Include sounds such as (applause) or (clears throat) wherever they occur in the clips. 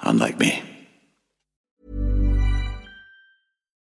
Unlike me.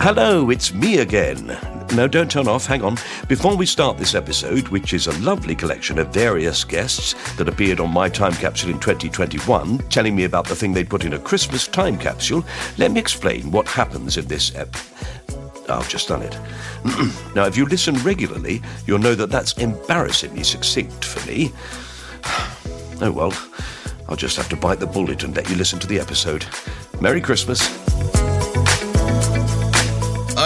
Hello, it's me again. No, don't turn off, hang on. Before we start this episode, which is a lovely collection of various guests that appeared on my time capsule in 2021, telling me about the thing they'd put in a Christmas time capsule, let me explain what happens in this ep. I've just done it. (clears throat) now, if you listen regularly, you'll know that that's embarrassingly succinct for me. (sighs) Oh well, I'll just have to bite the bullet and let you listen to the episode. Merry Christmas.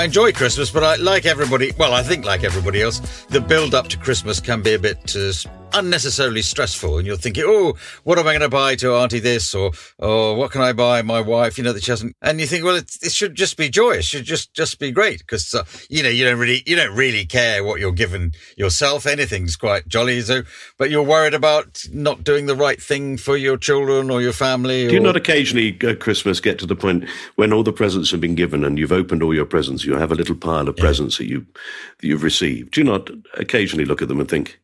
I enjoy Christmas, but I like everybody. Well, I think like everybody else, the build up to Christmas can be a bit uh, unnecessarily stressful, and you're thinking, "Oh, what am I going to buy to Auntie this?" or "Oh, what can I buy my wife?" You know that she hasn't, and you think, "Well, it, it should just be joyous. It should just just be great," because uh, you know you don't really you don't really care what you're giving yourself. Anything's quite jolly, so but you're worried about not doing the right thing for your children or your family. Do you not occasionally at Christmas get to the point when all the presents have been given and you've opened all your presents, you have a little pile of presents that you that you've received? Do you not occasionally look at them and think,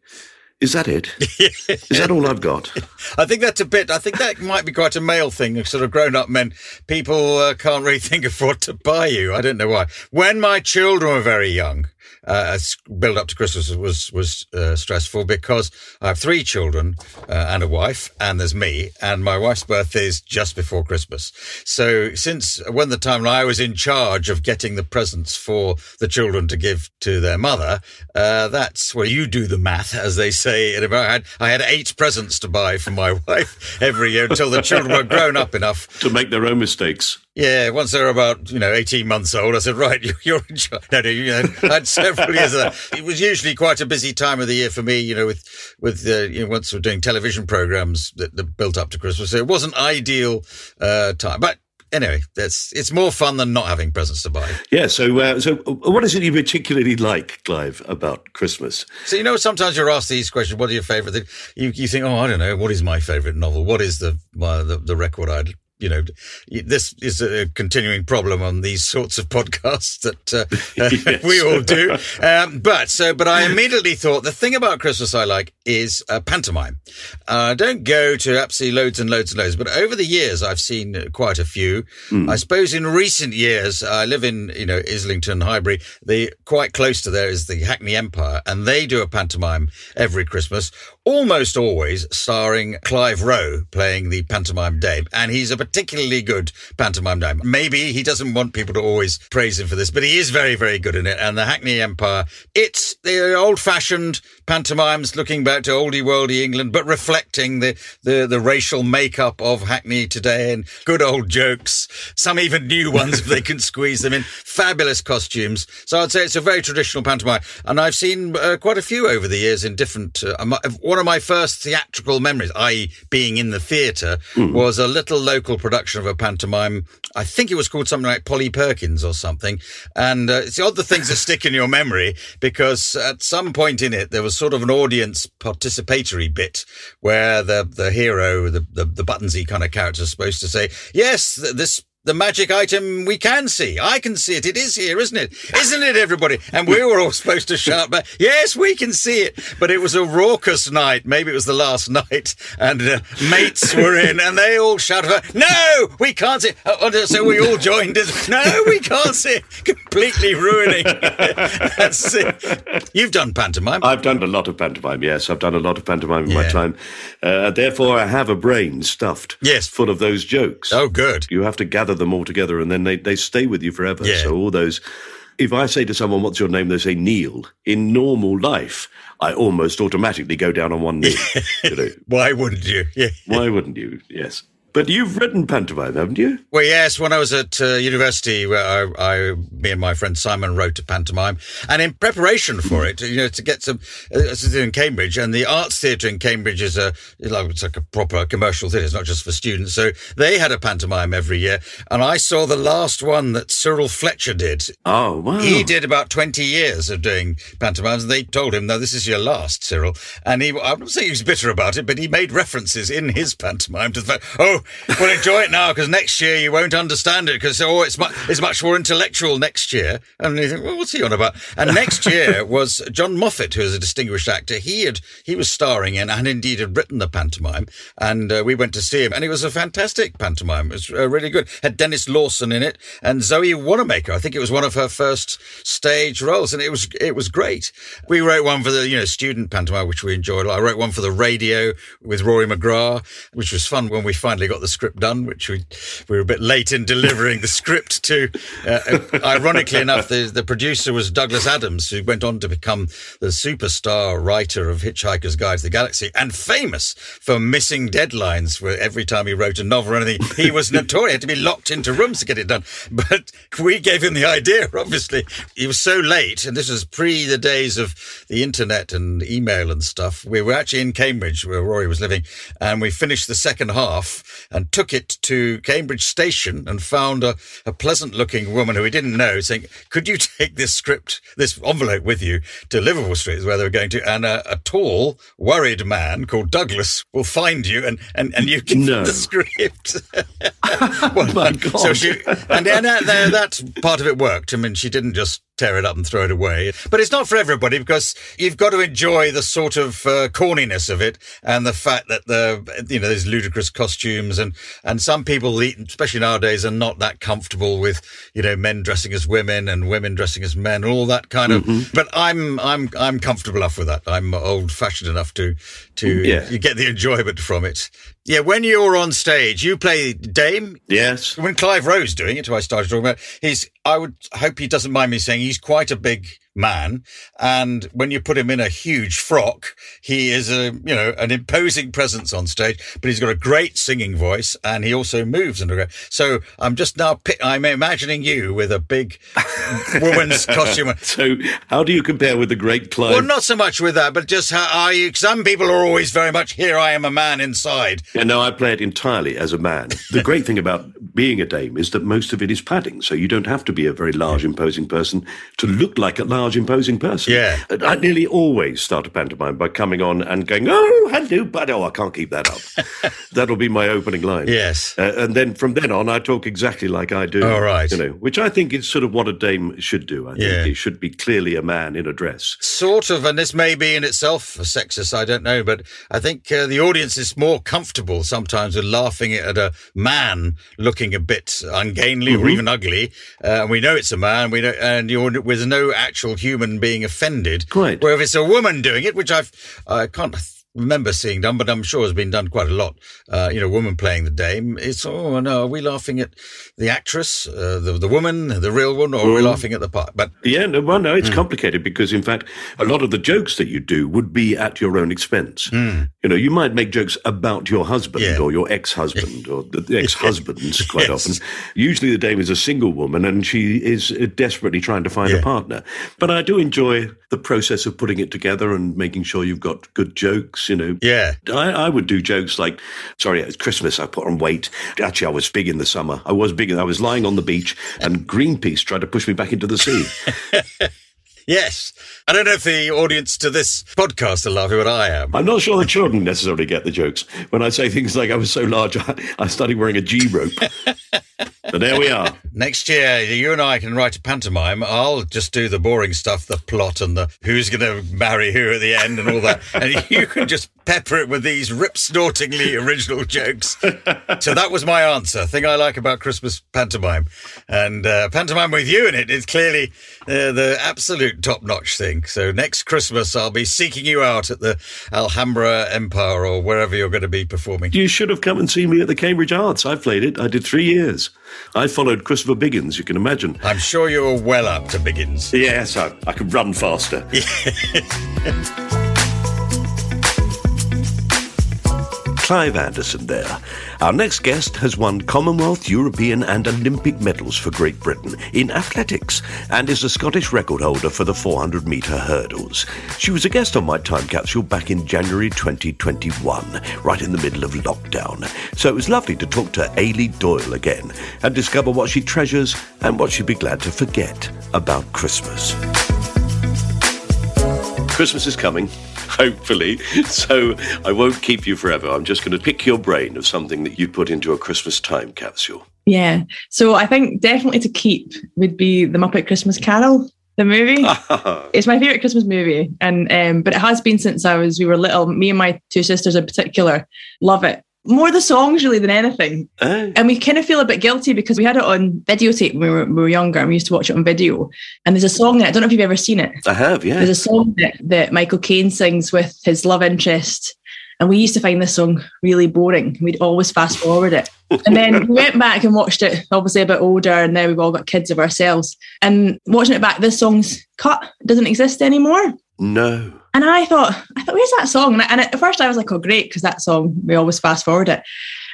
"Is that it? Is that all I've got?" (laughs) I think that's a bit. I think that might be quite a male thing. Sort of grown-up men, people uh, can't really (laughs) think of what to buy you. I don't know why. When my children were very young, uh, build up to Christmas was was uh, stressful because I have three children uh, and a wife, and there's me, and my wife's birthday is just before Christmas. So since when the time when I was in charge of getting the presents for the children to give to their mother, uh, that's where you do the math, as they say in America. I had, I had eight presents to buy for my (laughs) wife every year until the children were grown up enough (laughs) to make their own mistakes. yeah, once they were about, you know, 18 months old, I said, right, you- (laughs) you're in charge. No, no, you know, I had several years of that. It was usually quite a busy time of the year for me, you know, with, with, uh, you know, once we're doing television programs that, that built up to Christmas. So it wasn't ideal, uh, time. But anyway, that's, it's more fun than not having presents to buy. Yeah. So, uh, so what is it you particularly like, Clive, about Christmas? So, you know, sometimes you're asked these questions, what are your favorite thing? You, you think, oh, I don't know, what is my favorite novel? What is the, uh, the, the record I'd, you know, this is a continuing problem on these sorts of (laughs) podcasts that uh, (laughs) Yes. we all do. Um, but so, but I immediately thought the thing about Christmas I like is uh, pantomime. Uh, I don't go to absolutely loads and loads and loads, but over the years I've seen quite a few. I suppose in recent years, I live in you know Islington, Highbury. The quite close to there is the Hackney Empire, and they do a pantomime every Christmas almost always starring Clive Rowe playing the pantomime Dame. And he's a particularly good pantomime Dame. Maybe he doesn't want people to always praise him for this, but he is very, very good in it. And the Hackney Empire, it's the old fashioned pantomimes looking back to oldie worldy England, but reflecting the, the, the racial makeup of Hackney today and good old jokes, some even new (laughs) ones if they can squeeze them in. Fabulous costumes. So I'd say it's a very traditional pantomime. And I've seen uh, quite a few over the years in different. Uh, one of my first theatrical memories, i.e., being in the theatre, mm. was a little local production of a pantomime. I think it was called something like Polly Perkins or something. And uh, it's the odd the things that stick in your memory because at some point in it, there was sort of an audience participatory bit where the, the hero, the, the, the buttonsy kind of character is supposed to say, yes, this the magic item we can see. I can see it. It is here, isn't it? Isn't it, everybody? And we were all (laughs) supposed to shout back, yes, we can see it. But it was a raucous night. Maybe it was the last (laughs) night. And uh, mates were in and they all shouted, no, we can't see it. Uh, so we all joined in. (laughs) No, we can't see it. Completely ruining. That's it. You've done pantomime. I've done a lot of pantomime, yes. I've done a lot of pantomime in yeah. my time. Uh, therefore, I have a brain stuffed. Yes. Full of those jokes. Oh, good. You have to gather them all together and then they, they stay with you forever. Yeah. So all those, if I say to someone, what's your name? They say Neil. In normal life, I almost automatically go down on one knee. (laughs) you know. Why wouldn't you? Yeah. (laughs) Why wouldn't you? Yes. But you've written pantomime, haven't you? Well, yes. When I was at uh, university, where I, I, me and my friend Simon wrote a pantomime, and in preparation for it, you know, to get some, uh, in Cambridge, and the Arts Theatre in Cambridge is a, it's like a proper commercial theatre. It's not just for students. So they had a pantomime every year, and I saw the last one that Cyril Fletcher did. Oh, wow! He did about twenty years of doing pantomimes, and they told him, "No, this is your last, Cyril." And he, I'm not saying he was bitter about it, but he made references in his pantomime to the fact, "Oh." (laughs) well, enjoy it now because next year you won't understand it because oh, it's much it's much more intellectual next year. And you think, well, what's he on about? And next (laughs) year was John Moffat, who is a distinguished actor. He had he was starring in and indeed had written the pantomime, and uh, we went to see him, and it was a fantastic pantomime. It was uh, really good. Had Denis Lawson in it and Zoe Wanamaker. I think it was one of her first stage roles, and it was it was great. We wrote one for the you know student pantomime, which we enjoyed. I wrote one for the radio with Rory McGrath, which was fun when we finally got the script done, which we we were a bit late in delivering the script to. Uh, ironically enough, the, the producer was Douglas Adams, who went on to become the superstar writer of Hitchhiker's Guide to the Galaxy and famous for missing deadlines for every time he wrote a novel or anything. He was (laughs) notorious, he had to be locked into rooms to get it done. But we gave him the idea, obviously. He was so late, and this was pre the days of the internet and email and stuff. We were actually in Cambridge, where Rory was living, and we finished the second half and took it to Cambridge Station and found a, a pleasant looking woman who he didn't know saying, Could you (laughs) take this script, this envelope with you to Liverpool Street, is where they were going to? And a, a tall, worried man called Douglas will find you and, and, and you give no. the script. (laughs) (laughs) Oh well, My God. So she, and, and that, that part of it worked. I mean, she didn't just tear it up and throw it away. But it's not for everybody because you've got to enjoy the sort of uh, corniness of it and the fact that the you know there's ludicrous costumes and and some people, especially nowadays, are not that comfortable with you know men dressing as women and women dressing as men and all that kind of. Mm-hmm. But I'm I'm I'm comfortable enough with that. I'm old fashioned enough to to yeah. you get the enjoyment from it. Yeah, when you're on stage, you play Dame. Yes. When Clive Rowe's doing it, who I started talking about, he's. I would hope he doesn't mind me saying he's quite a big man. And when you put him in a huge frock, he is a, you know, an imposing presence on stage, but he's got a great singing voice and he also moves. And so I'm just now, I'm imagining you with a big (laughs) woman's costume. So how do you compare with the great Clive? Well, not so much with that, but just how are you? Some people are always very much, here I am a man inside. Yeah, no, I play it entirely as a man. The great thing about being a dame is that most of it is padding. So you don't have to be a very large, imposing person to look like a large large, imposing person. Yeah. I nearly always start a pantomime by coming on and going, oh, hello, bud. Oh, I can't keep that up. (laughs) That'll be my opening line. Yes. Uh, and then from then on, I talk exactly like I do. All right. You know, which I think is sort of what a dame should do. I think yeah. he should be clearly a man in a dress. Sort of. And this may be in itself a sexist, I don't know. But I think uh, the audience is more comfortable sometimes with laughing at a man looking a bit ungainly mm-hmm. or even ugly. Uh, and we know it's a man. We know, and you're, with no actual human being offended. Right. Where if it's a woman doing it, which I've, I can't remember seeing done, but I'm sure has been done quite a lot. Uh, you know, woman playing the dame. It's oh no, are we laughing at the actress, uh, the the woman, the real one, or are we laughing at the part? But yeah, no, well, no, it's mm. complicated because in fact, a lot of the jokes that you do would be at your own expense. Mm. You know, you might make jokes about your husband yeah. or your ex-husband or the (laughs) ex-husbands quite yes. often. Usually, the dame is a single woman and she is desperately trying to find yeah. a partner. But I do enjoy the process of putting it together and making sure you've got good jokes. You know, yeah, I, I would do jokes like, "Sorry, it's Christmas. I put on weight. Actually, I was big in the summer. I was big. I was lying on the beach, and Greenpeace tried to push me back into the sea." (laughs) Yes. I don't know if the audience to this podcast are laughing, but I am. I'm not sure the children necessarily get the jokes. When I say things like I was so large, I, I started wearing a G rope. (laughs) but there we are. (laughs) Next year, you and I can write a pantomime. I'll just do the boring stuff, the plot and the who's going to marry who at the end and all that. and you can just pepper it with these rip snortingly original jokes. so that was my answer. Thing I like about Christmas pantomime. And uh, pantomime with you in it is clearly uh, the absolute top notch thing. So next Christmas, I'll be seeking you out at the Alhambra Empire or wherever you're going to be performing. You should have come and seen me at the Cambridge Arts. I played it. I did three years. I followed Christopher Biggins, you can imagine. I'm sure you were well up to Biggins. Yes, I, I could run faster. (laughs) Clive Anderson there. Our next guest has won Commonwealth, European, and Olympic medals for Great Britain in athletics and is a Scottish record holder for the 400 metre hurdles. She was a guest on my time capsule back in January 2021, right in the middle of lockdown. So it was lovely to talk to Eilidh Doyle again and discover what she treasures and what she'd be glad to forget about Christmas. Christmas is coming (laughs) hopefully. So I won't keep you forever. I'm just going to pick your brain of something that you put into a Christmas time capsule. Yeah. So I think definitely to keep would be the Muppet Christmas Carol. The movie, (laughs) it's my favorite Christmas movie, and um, but it has been since I was we were little. Me and my two sisters in particular love it more the songs really than anything. Oh. And we kind of feel a bit guilty because we had it on videotape when we were, we were, younger and we used to watch it on video. And there's a song that I don't know if you've ever seen it. I have, yeah. There's a song that, that Michael Caine sings with his love interest. And we used to find this song really boring. We'd always fast forward it. And then we went back and watched it, obviously a bit older, and now we've all got kids of ourselves. And watching it back, this song's cut, it doesn't exist anymore. No. And I thought, I thought, where's that song? And, I, and at first I was like, oh, great, because that song, we always fast forward it.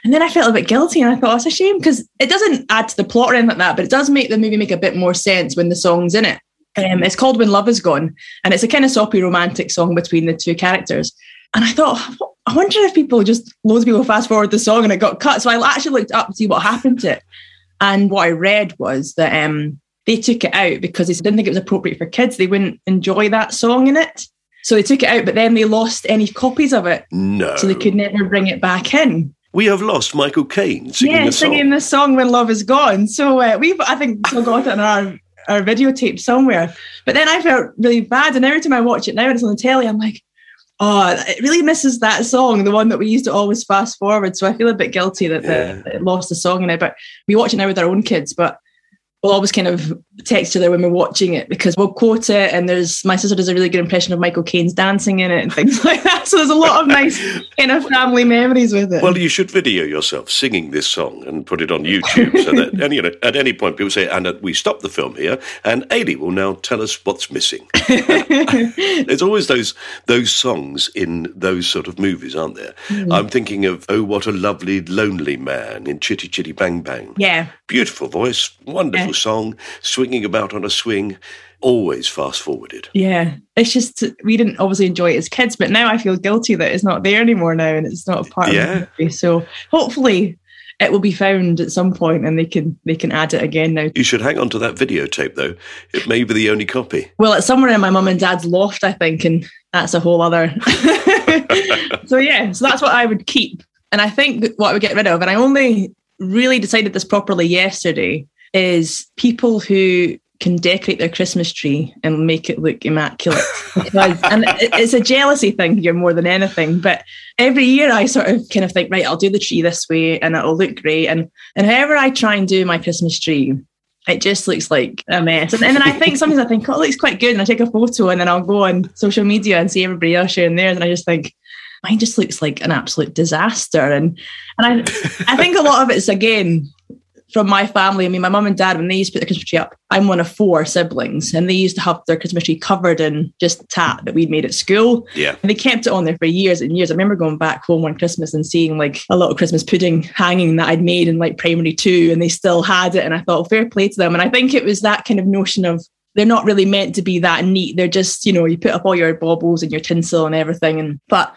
And then I felt a bit guilty and I thought, oh, it's a shame because it doesn't add to the plot or anything like that, but it does make the movie make a bit more sense when the song's in it. Um, it's called When Love Is Gone, and it's a kind of soppy romantic song between the two characters. And I thought, I wonder if people just, loads of people fast forward the song and it got cut. So I actually looked up to see what happened to it. And what I read was that um, they took it out because they didn't think it was appropriate for kids. They wouldn't enjoy that song in it. So they took it out, but then they lost any copies of it. No. So they could never bring it back in. We have lost Michael Caine singing yeah, the song. singing the song when love is gone. So uh, we've, I think, still got it on our our videotape somewhere. But then I felt really bad, and every time I watch it now and it's on the telly, I'm like, oh, it really misses that song, the one that we used to always fast forward. So I feel a bit guilty that, yeah. the, it lost the song in it. But we watch it now with our own kids, but we'll always kind of text each other when we're watching it because we'll quote it and there's my sister does a really good impression of Michael Caine's dancing in it and things (laughs) like that. So there's a lot of nice kind of family memories with it. Well, you should video yourself singing this song and put it on YouTube so that (laughs) and, you know, at any point people say, and we stop the film here and Eilidh will now tell us what's missing. (laughs) there's always those those songs in those sort of movies, aren't there? Mm. I'm thinking of Oh What a Lovely Lonely Man in Chitty Chitty Bang Bang. Yeah. Beautiful voice, wonderful yeah song, swinging about on a swing, always fast forwarded. Yeah. It's just, we didn't obviously enjoy it as kids, but now I feel guilty that it's not there anymore now and it's not a part yeah. of the movie. So hopefully it will be found at some point and they can they can add it again now. You should hang on to that videotape though. It may be the only copy. Well, it's somewhere in my mum and dad's loft, I think, and that's a whole other (laughs) so yeah, so that's what I would keep. And I think what I would get rid of, and I only really decided this properly yesterday, is people who can decorate their Christmas tree and make it look immaculate. (laughs) because, and it's a jealousy thing here more than anything. But every year I sort of kind of think, right, I'll do the tree this way and it'll look great. And and however I try and do my Christmas tree, it just looks like a mess. And, and then I think sometimes I think, oh, it looks quite good. And I take a photo and then I'll go on social media and see everybody else sharing theirs. And I just think, mine just looks like an absolute disaster. And and I I think a lot of it's again from my family. I mean, my mum and dad, when they used to put the Christmas tree up, I'm one of four siblings, and they used to have their Christmas tree covered in just tat that we'd made at school. Yeah. And they kept it on there for years and years. I remember going back home one Christmas and seeing like a little Christmas pudding hanging that I'd made in like primary two, and they still had it. And I thought, well, fair play to them. And I think it was that kind of notion of they're not really meant to be that neat. They're just, you know, you put up all your baubles and your tinsel and everything. And but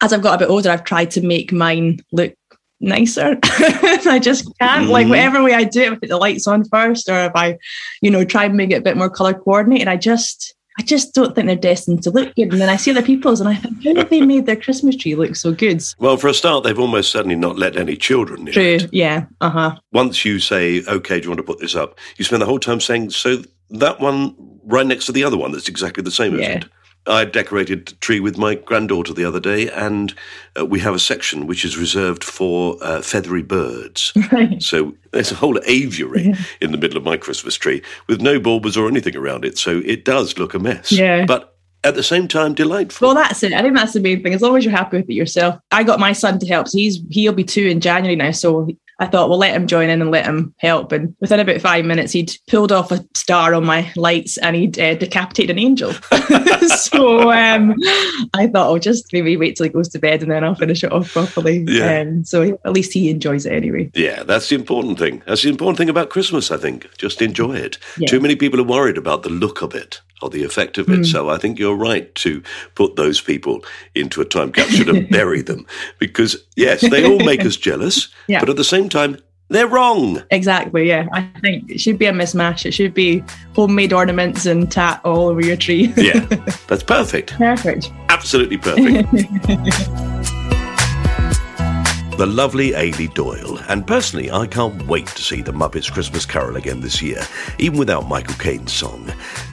as I've got a bit older, I've tried to make mine look nicer. (laughs) I just can't. Mm-hmm. Like whatever way I do it, if I put the lights on first, or if I, you know, try and make it a bit more color coordinated, I just I just don't think they're destined to look good. And then I see other people's and I think, how have they made their Christmas tree look so good? Well, for a start, they've almost certainly not let any children near True. it. Yeah. Uh-huh. Once you say, okay, do you want to put this up? You spend the whole time saying, so that one right next to the other one that's exactly the same as Yeah. it. I decorated a tree with my granddaughter the other day, and uh, we have a section which is reserved for uh, feathery birds. (laughs) Right. So there's a whole aviary in the middle of my Christmas tree with no bulbs or anything around it. So it does look a mess. Yeah. But at the same time, delightful. Well, that's it. I think that's the main thing. As long as you're happy with it yourself. I got my son to help. So he's he'll be two in January now. So I thought, well, let him join in and let him help. And within about five minutes, he'd pulled off a star on my lights and he'd uh, decapitated an angel. (laughs) so um, I thought, I'll oh, just maybe wait till he goes to bed and then I'll finish it off properly. Yeah. Um, so at least he enjoys it anyway. Yeah, that's the important thing. That's the important thing about Christmas, I think. Just enjoy it. Yeah. Too many people are worried about the look of it or the effect of it. Hmm. So I think you're right to put those people into a time capsule and bury them. (laughs) Because, yes, they all make us jealous, (laughs) Yeah. but at the same time, they're wrong. Exactly. Yeah. I think it should be a mismatch. It should be homemade ornaments and tat all over your tree. Yeah, (laughs) that's perfect. Perfect. Absolutely perfect. The lovely Eilidh Doyle. And personally, I can't wait to see the Muppets Christmas Carol again this year, even without Michael Caine's song.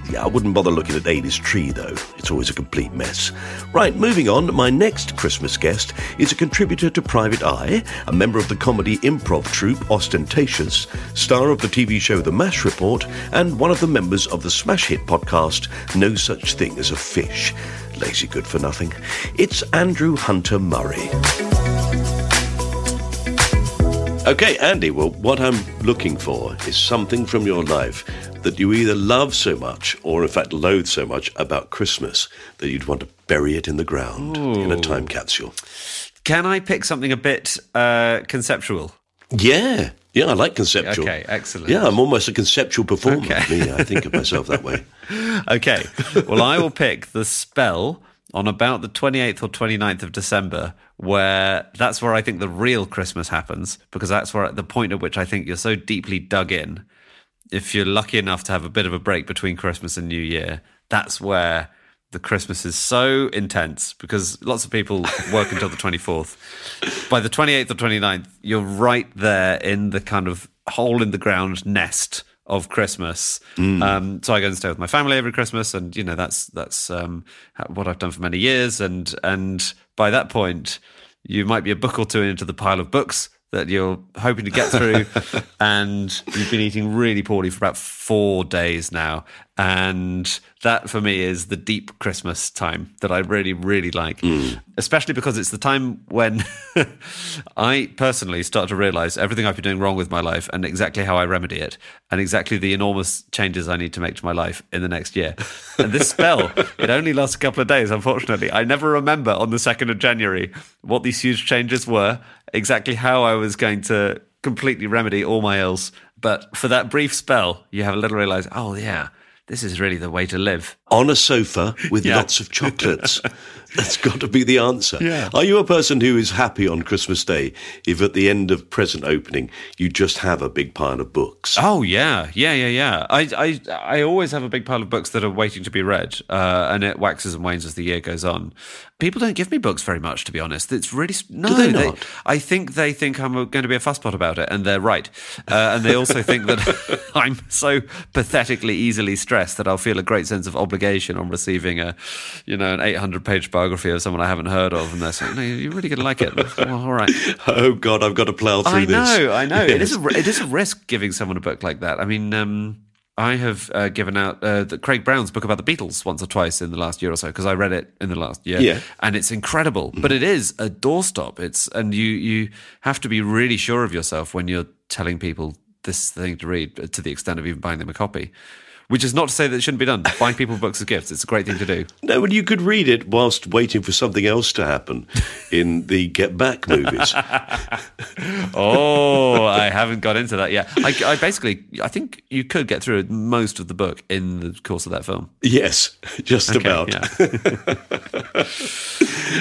Yeah, I wouldn't bother looking at Eilidh's tree, though. It's always a complete mess. Right, moving on, my next Christmas guest is a contributor to Private Eye, a member of the comedy improv troupe Ostentatious, star of the TV show The MASH Report, and one of the members of the smash hit podcast No Such Thing as a Fish. Lazy good for nothing. It's Andrew Hunter Murray. Okay, Andy, well, what I'm looking for is something from your life that you either love so much or, in fact, loathe so much about Christmas that you'd want to bury it in the ground in a time capsule. Can I pick something a bit uh, conceptual? Yeah, yeah, I like conceptual. Okay, excellent. Yeah, I'm almost a conceptual performer. Okay. Me, I think of myself that way. (laughs) Okay. Well, I will pick the spell on about the 28th or 29th of December, where that's where I think the real Christmas happens, because that's where at the point at which I think you're so deeply dug in. If you're lucky enough to have a bit of a break between Christmas and New Year, that's where the Christmas is so intense because lots of people work until the 24th. By the 28th or 29th, you're right there in the kind of hole in the ground nest of Christmas. Um, so I go and stay with my family every Christmas, and you know that's that's um, what I've done for many years. And and by that point, you might be a book or two into the pile of books that you're hoping to get through, (laughs) and you've been eating really poorly for about four days now. And that for me is the deep Christmas time that I really, really like, hmm. especially because it's the time when (laughs) I personally start to realize everything I've been doing wrong with my life and exactly how I remedy it and exactly the enormous changes I need to make to my life in the next year. And this spell, (laughs) it only lasts a couple of days, unfortunately. I never remember on the 2nd of January what these huge changes were, exactly how I was going to completely remedy all my ills. But for that brief spell, you have a little realize, oh, yeah, this is really the way to live. On a sofa with Yeah. lots of chocolates. (laughs) That's got to be the answer. Yeah. Are you a person who is happy on Christmas Day if at the end of present opening you just have a big pile of books? Oh yeah, yeah, yeah, yeah. I, I, I always have a big pile of books that are waiting to be read, uh, and it waxes and wanes as the year goes on. People don't give me books very much, to be honest. It's really no. they not? I think they think I'm going to be a fusspot about it, and they're right. Uh, and they also think that (laughs) I'm so pathetically easily stressed that I'll feel a great sense of obligation on receiving a, you know, an 800 page biography of someone I haven't heard of, and they're saying, "No, you're really going to like it." Well, all right. (laughs) Oh God, I've got to plough through I this. I know, I know. It is Yes. a it is a risk giving someone a book like that. I mean, um, I have uh, given out uh, the Craig Brown's book about the Beatles once or twice in the last year or so because I read it in the last year. Yeah. and it's incredible. But it is a doorstop. It's and you you have to be really sure of yourself when you're telling people this thing to read uh, to the extent of even buying them a copy. Which is not to say that it shouldn't be done. (laughs) Buying people books as gifts. It's a great thing to do. No, and you could read it whilst waiting for something else to happen in the Get Back movies. (laughs) Oh, I haven't got into that yet. I, I basically, I think you could get through most of the book in the course of that film. yes, just Okay, about. yeah.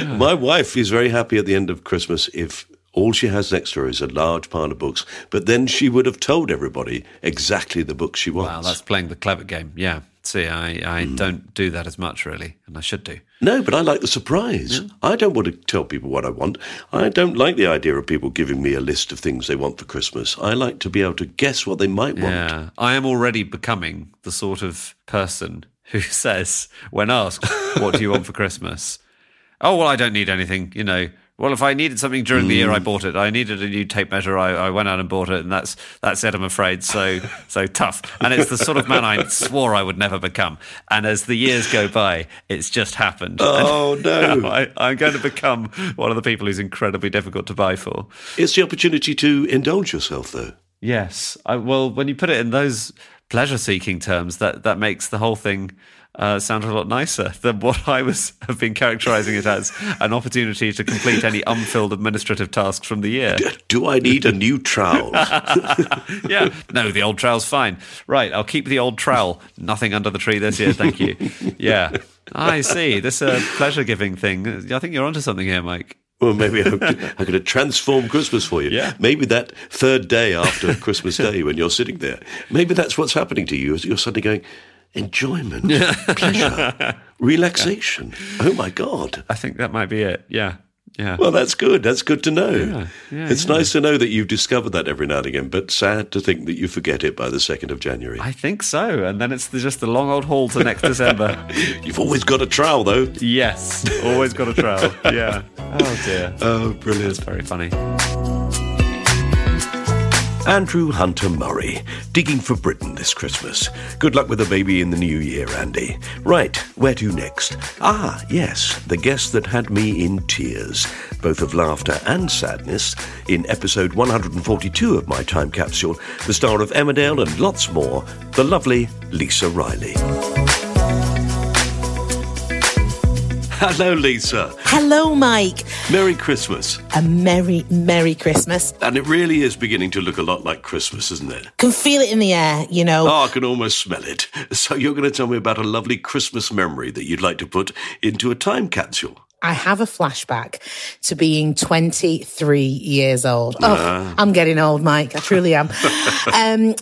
(laughs) My wife is very happy at the end of Christmas if all she has next to her is a large pile of books, but then she would have told everybody exactly the book she wants. Wow, that's playing the clever game. Yeah. See, I, I hmm. don't do that as much really, and I should do. No, but I like the surprise. I don't want to tell people what I want. I don't like the idea of people giving me a list of things they want for Christmas. I like to be able to guess what they might want. Yeah, I am already becoming the sort of person who (laughs) says, when asked, "What do you want for Christmas?" (laughs) Oh well, I don't need anything. You know. Well, if I needed something during the year, I hmm. bought it. I needed a new tape measure. I, I went out and bought it, and that's that's it. I'm afraid. So (laughs) so tough. And it's the sort of man I swore I would never become. And as the years go by, it's just happened. Oh, (laughs) no. I, I'm going to become one of the people who's incredibly difficult to buy for. It's the opportunity to indulge yourself, though. Yes. I, well, when you put it in those pleasure seeking terms, that, that makes the whole thing uh, sound a lot nicer (laughs) than what I was have been characterizing it as an opportunity to complete any unfilled administrative tasks from the year. Do I need a new trowel? (laughs) yeah. No, the old trowel's fine. Right. I'll keep the old trowel. Nothing under the tree this year. Thank you. Yeah. I see. This uh, pleasure giving thing. I think you're onto something here, Mike. Well, maybe I'm, I'm going to transform Christmas for you. Yeah. Maybe that third day after Christmas Day when you're sitting there, maybe that's what's happening to you. You're suddenly going, enjoyment, pleasure, (laughs) relaxation. Oh my God. I think that might be it. Yeah. Yeah. Well, that's good. That's good to know. Yeah, yeah, it's yeah. nice to know that you've discovered that every now and again, but sad to think that you forget it by the 2nd of January. I think so. And then it's just the long old haul to next December. (laughs) You've always got a trowel, though. Yes. Always got a trowel. Yeah. Oh, dear. Oh, brilliant. Very funny. Andrew Hunter Murray, digging for Britain this Christmas. Good luck with the baby in the new year, Andy. Right, where to next? Ah, yes, the guest that had me in tears, both of laughter and sadness, in episode 142 of My Time Capsule, the star of Emmerdale and lots more, the lovely Lisa Riley. Hello, Lisa. Hello, Mike. Merry Christmas. A merry, merry Christmas. And it really is beginning to look a lot like Christmas, isn't it? Can feel it in the air, you know. Oh, I can almost smell it. So you're going to tell me about a lovely Christmas memory that you'd like to put into a time capsule. I have a flashback to being 23 years old. Oh, I'm getting old, Mike. I truly am. (laughs) um,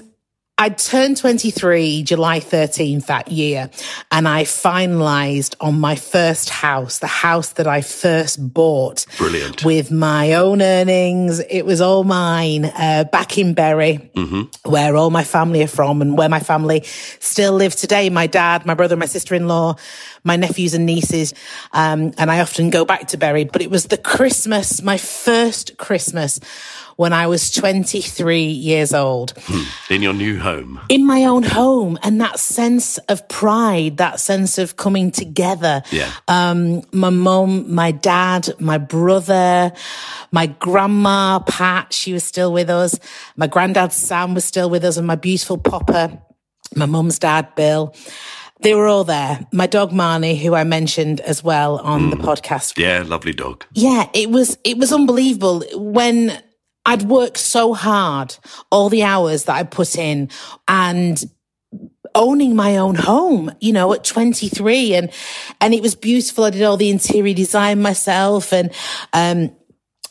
I turned 23 July 13th that year, and I finalized on my first house, the house that I first bought. Brilliant. With my own earnings. It was all mine, uh, back in Bury, where all my family are from and where my family still live today. My dad, my brother, my sister-in-law, my nephews and nieces. Um, and I often go back to Bury, but it was the Christmas, my first Christmas when I was 23 years old In your new home. in my own home and that sense of pride, that sense of coming together. Yeah. Um, my mum, my dad, my brother, my grandma, Pat, she was still with us. My granddad, Sam, was still with us and my beautiful Popper, my mum's dad, Bill. They were all there. My dog, Marnie, who I mentioned as well on the podcast Yeah, lovely dog. yeah, it was it was unbelievable when I'd worked so hard, all the hours that I put in and owning my own home, you know, at 23 and and it was beautiful. I did all the interior design myself and um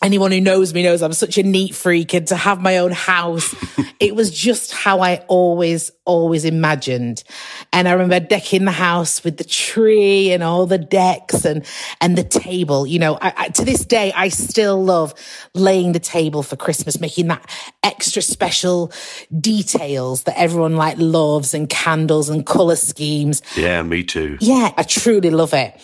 anyone who knows me knows I'm such a neat freak and to have my own house, (laughs) it was just how I always, always imagined. And I remember decking the house with the tree and all the decks and, and the table. You know, I, I, to this day, I still love laying the table for Christmas, making that extra special details that everyone like loves and candles and color schemes. Yeah, me too. Yeah, I truly love it.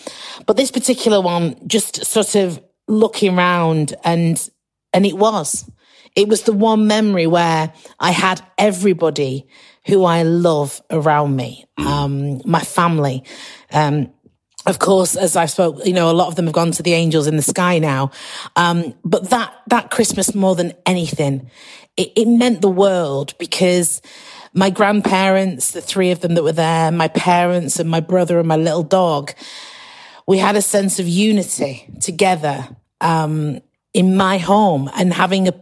But this particular one, just sort of looking round and, and it was, it was the one memory where I had everybody who I love around me, um, my family. Um, of course, as I spoke, you know, a lot of them have gone to the angels in the sky now. Um, but that, that Christmas more than anything, it, it meant the world because my grandparents, the three of them that were there, my parents and my brother and my little dog, we had a sense of unity together, um, in my home and having a,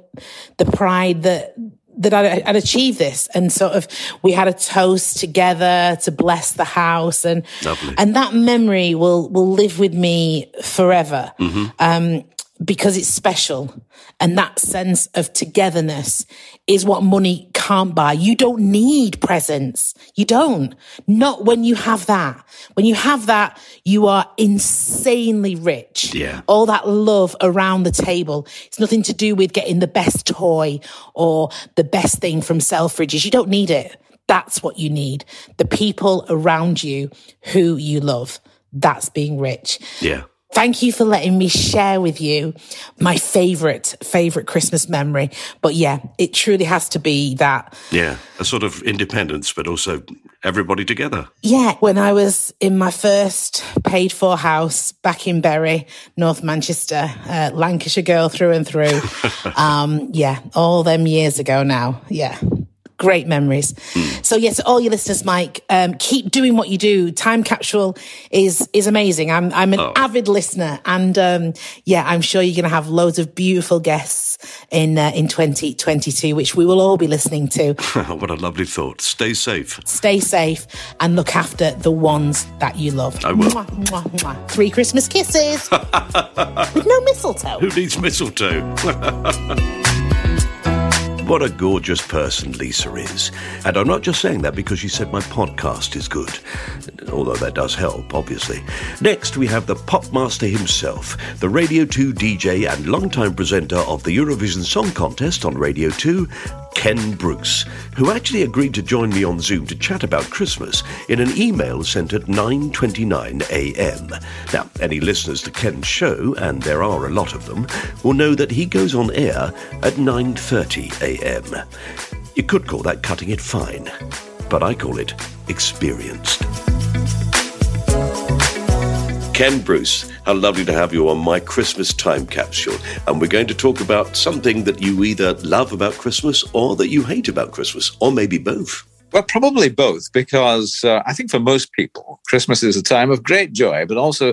the pride that that I'd, I'd achieved this. And sort of, we had a toast together to bless the house. And, Lovely. and that memory will, will live with me forever. Um, because it's special. And that sense of togetherness is what money can't buy. You don't need presents. You don't. Not when you have that. When you have that, you are insanely rich. Yeah. All that love around the table. It's nothing to do with getting the best toy or the best thing from Selfridges. You don't need it. That's what you need. The people around you who you love. That's being rich. Yeah. Thank you for letting me share with you my favorite, favorite Christmas memory. But yeah, it truly has to be that. Yeah. A sort of independence, but also everybody together. Yeah, when I was in my first paid for house back in Bury, North Manchester, uh, Lancashire girl through and through. (laughs) um, yeah, all them years ago now. Yeah. Great memories. So yes, all your listeners, Mike, um, keep doing what you do. Time capsule is is amazing. I'm I'm an avid listener, and um, yeah, I'm sure you're going to have loads of beautiful guests in uh, in 2022, which we will all be listening to. (laughs) what a lovely thought. Stay safe. Stay safe and look after the ones that you love. I will. Mwah, mwah, mwah. Three Christmas kisses (laughs) with no mistletoe. Who needs mistletoe? (laughs) What a gorgeous person Lisa is. And I'm not just saying that because she said my podcast is good, although that does help, obviously. Next, we have the pop master himself, the Radio 2 DJ and longtime presenter of the Eurovision Song Contest on Radio 2, Ken Bruce, who actually agreed to join me on Zoom to chat about Christmas in an email sent at 9:29 a.m. Now, any listeners to Ken's show, and there are a lot of them, will know that he goes on air at 9:30 a.m. You could call that cutting it fine, but I call it experienced. Ken Bruce, how lovely to have you on my Christmas time capsule. And we're going to talk about something that you either love about Christmas or that you hate about Christmas, or maybe both. Well, probably both, because uh, I think for most people, Christmas is a time of great joy, but also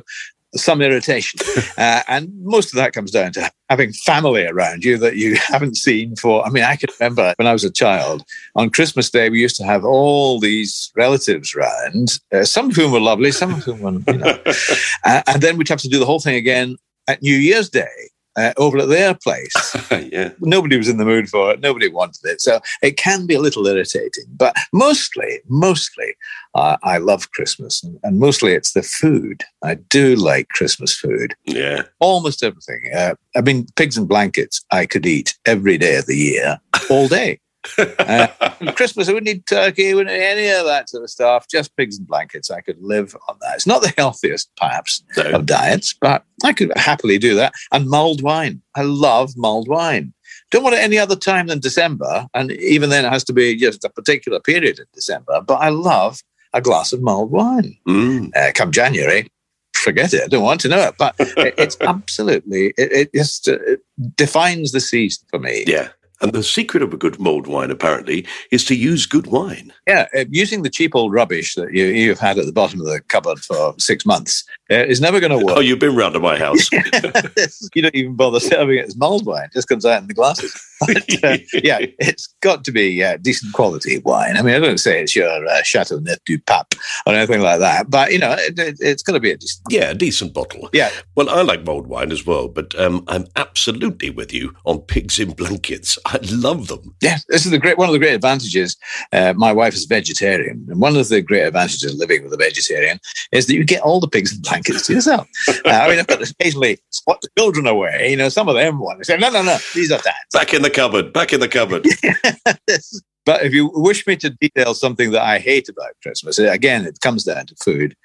some irritation. (laughs) uh, and most of that comes down to having family around you that you (laughs) haven't seen for. I mean, I can remember when I was a child, on Christmas Day, we used to have all these relatives round, uh, some of whom were lovely, some of whom were, you know. (laughs) uh, and then we'd have to do the whole thing again at New Year's Day. Uh, over at their place, (laughs) yeah. nobody was in the mood for it. Nobody wanted it. So it can be a little irritating, but mostly, mostly, uh, I love Christmas and, and mostly it's the food. I do like Christmas food. Yeah. Almost everything. Uh, I mean, pigs and blankets I could eat every day of the year, all day. Uh, Christmas, I wouldn't need turkey, I wouldn't need any of that sort of stuff. Just pigs and blankets. I could live on that. It's not the healthiest, perhaps, No. of diets, but I could happily do that. And mulled wine. I love mulled wine. Don't want it any other time than December. And even then, it has to be just a particular period in December. But I love a glass of mulled wine. Mm. Uh, come January, forget it. I don't want to know it. But it, it's (laughs) absolutely, it, it just uh, it defines the season for me. Yeah. And the secret of a good mulled wine, apparently, is to use good wine. Yeah, uh, using the cheap old rubbish that you, you've had at the bottom of the cupboard for six months is never going to work. Oh, you've been round to my house. (laughs) you don't even bother serving it as mulled wine; it just comes out in the glasses. But, uh, yeah, it's got to be uh, decent quality wine. I mean, I don't say it's your uh, Chateau Neuf du Pape or anything like that, but you know, it, it, it's got to be a decent. yeah, a decent bottle. Yeah, Well, I like mulled wine as well, but um, I'm absolutely with you on pigs in blankets. I love them. Yeah, this is the great one of the great advantages. Uh, my wife is vegetarian, and one of the great advantages of living with a vegetarian is that you get all the pigs in blankets to yourself. Uh, I mean, I've got to occasionally spot the children away. You know, some of them want to say, "No, no, no, these are dad's." Back in the cupboard, back in the cupboard. (laughs) but if you wish me to detail something that I hate about Christmas, again, it comes down to food,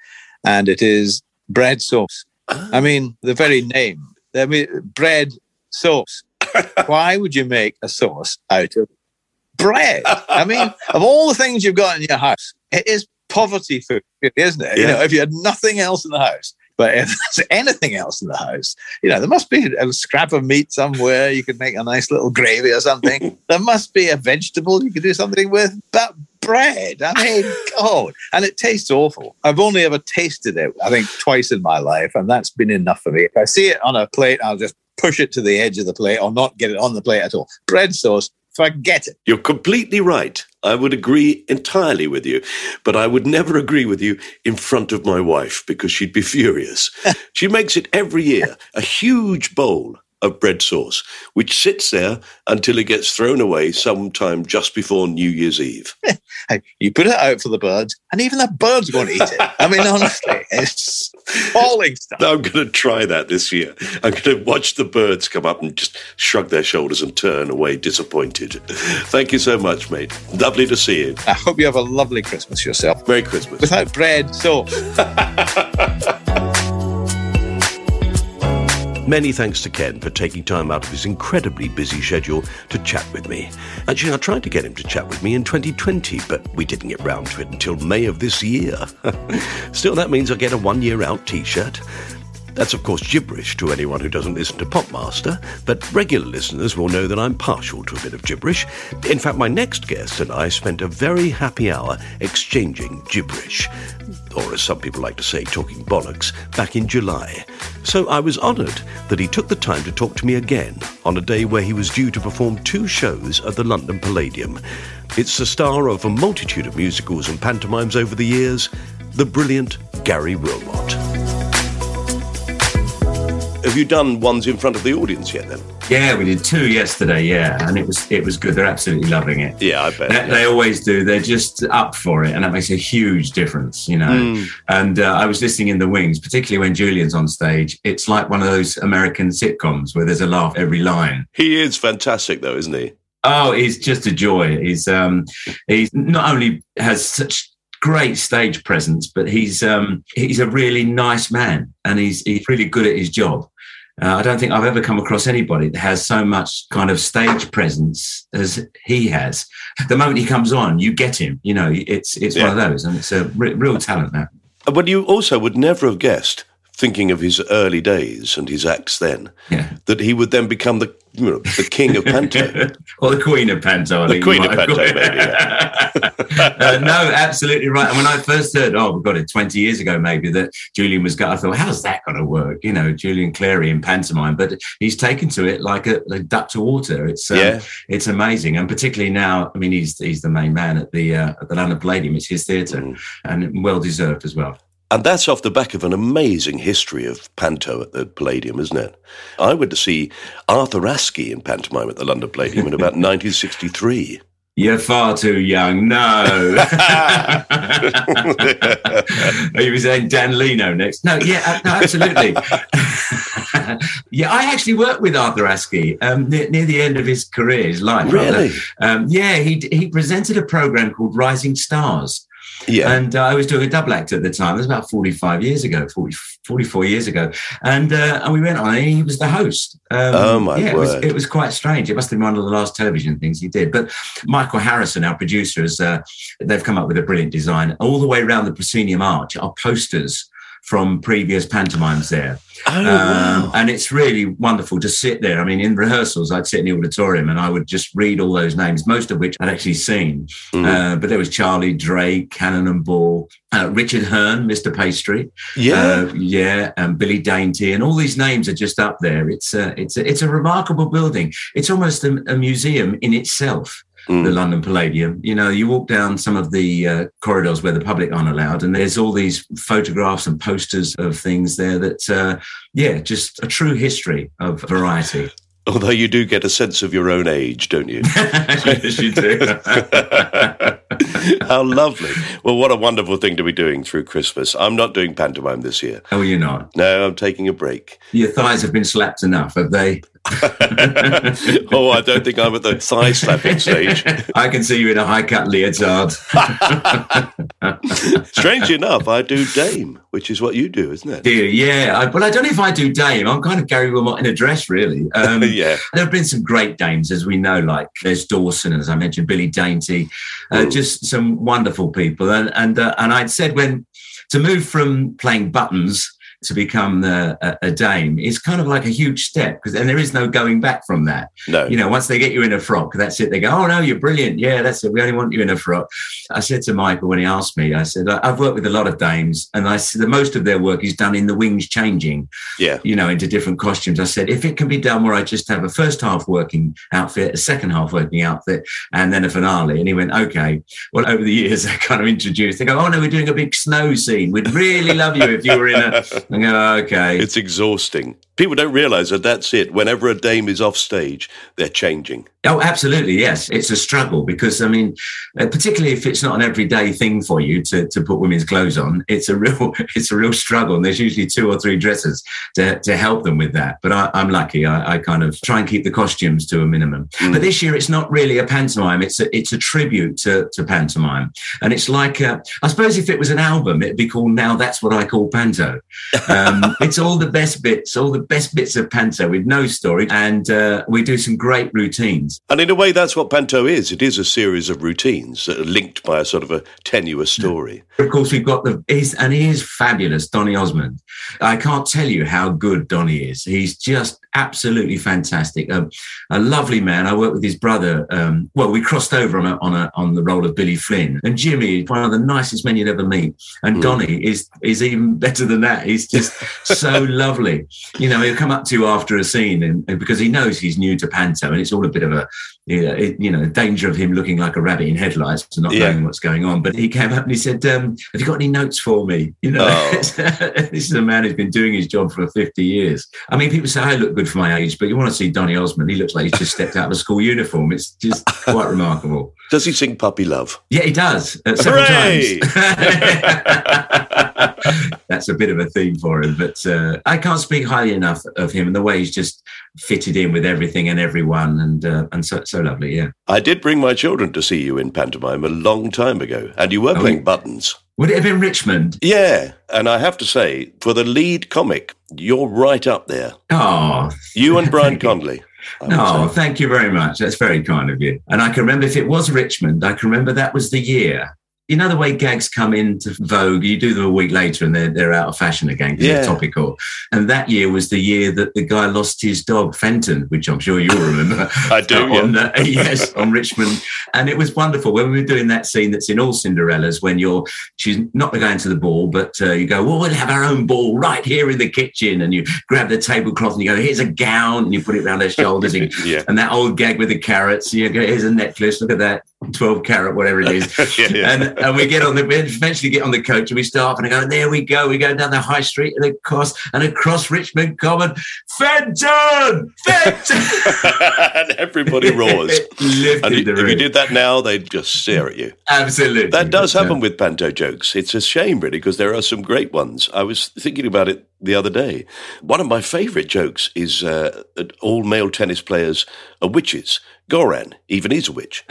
and it is bread sauce. I mean, the very name. I mean, bread sauce. (laughs) Why would you make a sauce out of bread. I mean, of all the things you've got in your house, it is poverty food, isn't it? You know, if you had nothing else in the house, but if (laughs) there's anything else in the house, you know, there must be a scrap of meat somewhere. You could make a nice little gravy or something. (laughs) there must be a vegetable you could do something with. But bread, I mean, (laughs) God, and it tastes awful. I've only ever tasted it, I think, twice in my life, and that's been enough for me. If I see it on a plate, I'll just push it to the edge of the plate or not get it on the plate at all. Bread sauce, forget it. You're completely right. I would agree entirely with you, but I would never agree with you in front of my wife because she'd be furious. (laughs) she makes it every year, a huge bowl of bread sauce, which sits there until it gets thrown away sometime just before New Year's Eve. (laughs) You put it out for the birds, and even the birds won't eat it. I mean, honestly, it's falling stuff. I'm going to try that this year. I'm going to watch the birds come up and just shrug their shoulders and turn away disappointed. Thank you so much, mate. Lovely to see you. I hope you have a lovely Christmas yourself. Merry Christmas. Without bread, so (laughs) Many thanks to Ken for taking time out of his incredibly busy schedule to chat with me. Actually, I tried to get him to chat with me in 2020, but we didn't get round to it until May of this year. (laughs) Still, that means I get a one year out t shirt. That's, of course, gibberish to anyone who doesn't listen to Popmaster, but regular listeners will know that I'm partial to a bit of gibberish. In fact, my next guest and I spent a very happy hour exchanging gibberish, or as some people like to say, talking bollocks, back in July. So I was honoured that he took the time to talk to me again on a day where he was due to perform two shows at the London Palladium. It's the star of a multitude of musicals and pantomimes over the years, the brilliant Gary Wilmot. Have you done ones in front of the audience yet then? Yeah, we did two yesterday. Yeah, and it was it was good. They're absolutely loving it. Yeah, I bet. They, they always do. They're just up for it, and that makes a huge difference, you know. And uh, I was listening in the wings, particularly when Julian's on stage. It's like one of those American sitcoms where there's a laugh every line. He is fantastic though, isn't he? Oh, he's just a joy. He's um, he's not only has such great stage presence, but he's um, he's a really nice man, and he's he's really good at his job. Uh, I don't think I've ever come across anybody that has so much kind of stage presence as he has. The moment he comes on, you get him. You know, it's it's one of those, and it's a re- real talent. That But you also would never have guessed, thinking of his early days and his acts then, Yeah. that he would then become the you know, the king of panto. (laughs) or the Queen of Panto. I The think Queen of Panto, called it. (laughs) uh, no, absolutely right. And when I first heard, oh, we got it 20 years ago, maybe that Julian was going, I thought, how's that going to work? You know, Julian Clary in pantomime, but he's taken to it like a, duck to water. It's um, Yeah. it's amazing, and particularly now. I mean, he's he's the main man at the uh, at the London Palladium. It's his theatre, Mm. and well deserved as well. And that's off the back of an amazing history of panto at the Palladium, isn't it? I went to see Arthur Askey in pantomime at the London Palladium in about (laughs) 1963. You're far too young. No. (laughs) (laughs) he was saying Dan Leno next. No, yeah, no, absolutely. yeah, I actually worked with Arthur Askey um, near, near the end of his career, his life. Really? Um, yeah, he he presented a program called Rising Stars. Yeah. And uh, I was doing a double act at the time. It was about 45 years ago, 40, 44 years ago. And uh, and we went on and he was the host. Um, Oh, my yeah, It was, it was quite strange. It must have been one of the last television things he did. But Michael Harrison, our producer, has, uh, they've come up with a brilliant design. All the way around the proscenium arch are posters from previous pantomimes there. Oh, Um, wow. and it's really wonderful to sit there. I mean, in rehearsals, I'd sit in the auditorium and I would just read all those names, most of which I'd actually seen. Mm. Uh, but there was Charlie Drake, Cannon and Ball, uh, Richard Hearne, Mr. Pastry, Yeah. uh, yeah, and Billy Dainty, and all these names are just up there. It's a, it's a, it's a remarkable building. It's almost a, a museum in itself. Mm. The London Palladium. You know, you walk down some of the uh, corridors where the public aren't allowed, and there's all these photographs and posters of things there that, uh, yeah, just a true history of variety. Although you do get a sense of your own age, don't you? (laughs) yes, you do. (laughs) How lovely. Well, what a wonderful thing to be doing through Christmas. I'm not doing pantomime this year. oh, you're not. No, I'm taking a break. Your thighs have been slapped enough, have they? (laughs) oh, I don't think I'm at the thigh slapping stage. I can see you in a high cut leotard. (laughs) Strangely enough, I do Dame, which is what you do, isn't it? Do you? Yeah. I, well, I don't know if I do Dame. I'm kind of Gary Wilmot in a dress, really. Um, (laughs) yeah. There have been some great dames, as we know, like there's Dawson, as I mentioned, Billy Dainty, uh, just some wonderful people. And and uh, and I'd said when to move from playing buttons to become the, a, a dame is kind of like a huge step because and there is no going back from that. No. You know, once they get you in a frock, that's it. They go, oh no, you're brilliant. Yeah, that's it. We only want you in a frock. I said to Michael when he asked me, I said, I've worked with a lot of dames, and I said the most of their work is done in the wings changing. Yeah. You know, into different costumes. I said, if it can be done where I just have a first half working outfit, a second half working outfit, and then a finale. And he went, okay. Well, over the years, (laughs) I kind of introduced. They go, oh no, we're doing a big snow scene. We'd really love you if you were in a. I go, okay. It's exhausting. People don't realize that that's it. Whenever a dame is off stage, they're changing. Oh, absolutely. Yes. It's a struggle because, I mean, uh, particularly if it's not an everyday thing for you to, to put women's clothes on, it's a real, (laughs) it's a real struggle. And there's usually two or three dresses to, to help them with that. But I, am lucky. I, I, kind of try and keep the costumes to a minimum. Mm. But this year, it's not really a pantomime. It's a, it's a tribute to, to pantomime. And it's like, a, I suppose if it was an album, it'd be called Now That's What I Call Panto. Um, it's all the best bits, all the best bits of panto with no story. And uh, we do some great routines. And in a way, that's what Panto is. It is a series of routines that are linked by a sort of a tenuous story. Of course, we've got the, he's, and he is fabulous, Donny Osmond. I can't tell you how good Donny is. He's just absolutely fantastic. Um, a lovely man. I worked with his brother. Um, well, we crossed over on a, on a, on the role of Billy Flynn, and Jimmy is one of the nicest men you'd ever meet. And mm. Donny is is even (laughs) better than that. He's just so (laughs) lovely. You know, he'll come up to you after a scene, and, and, because he knows he's new to panto, and it's all a bit of a you know, it, you know the danger of him looking like a rabbit in headlights and not yeah. knowing what's going on. But he came up and he said, um, "Have you got any notes for me?" You know, oh. (laughs) this is a man who's been doing his job for fifty years. I mean, people say I look good for my age, but you want to see Donny Osmond, he looks like he's just stepped out of a school uniform. It's just quite remarkable. Does he sing Puppy Love? Yeah, he does. Uh, several Hooray! times. (laughs) (laughs) That's a bit of a theme for him, but uh, I can't speak highly enough of him and the way he's just fitted in with everything and everyone, and uh, and so so lovely. Yeah, I did bring my children to see you in pantomime a long time ago, and you were oh, playing buttons. Would it have been Richmond? Yeah, and I have to say, for the lead comic, you're right up there. Oh, you and Brian (laughs) Conley. No, oh, thank you very much. That's very kind of you. And I can remember if it was Richmond, I can remember that was the year you know the way gags come into vogue. You do them a week later and they're, they're out of fashion again because yeah. they're topical. And that year was the year that the guy lost his dog fenton which i'm sure you'll remember. (laughs) I do uh, (laughs) on, uh, yes on richmond. And it was wonderful. When we were doing that scene that's in all cinderellas when you're she's not going to the ball but uh, you go well we'll have our own ball right here in the kitchen. And you grab the tablecloth and you go here's a gown and you put it around her shoulders and, (laughs) yeah. and that old gag with the carrots you go here's a necklace look at that 12 carat whatever it is (laughs) yeah, yeah. and and we get on the, we eventually get on the coach and we start and I go, there we go. We go down the high street and across and across Richmond Common. Fenton! Fenton! (laughs) and everybody (laughs) roars. and if you did that now, they'd just stare at you. Absolutely. That does happen with panto jokes. It's a shame, really, because there are some great ones. I was thinking about it the other day. One of my favourite jokes is uh, all male tennis players are witches. Goran even is a witch.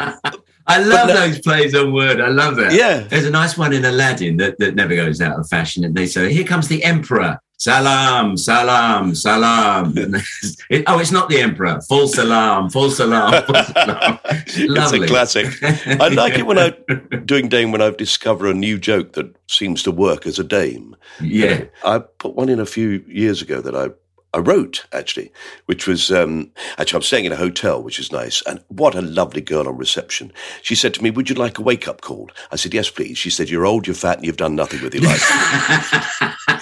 (laughs) I love no, those plays on word. I love that. Yeah. There's a nice one in Aladdin that, that never goes out of fashion. And they say, Here comes the emperor. Salam, salam, salam. (laughs) it, oh, it's not the emperor. Full salam, full salam, full salam. (laughs) it's a classic. I like it when I'm doing Dame when I discover a new joke that seems to work as a Dame. Yeah. I put one in a few years ago that I I wrote actually, which was um, actually I'm staying in a hotel, which is nice. And what a lovely girl on reception. She said to me, "Would you like a wake up call?" I said, "Yes, please." She said, "You're old, you're fat, and you've done nothing with your life. (laughs)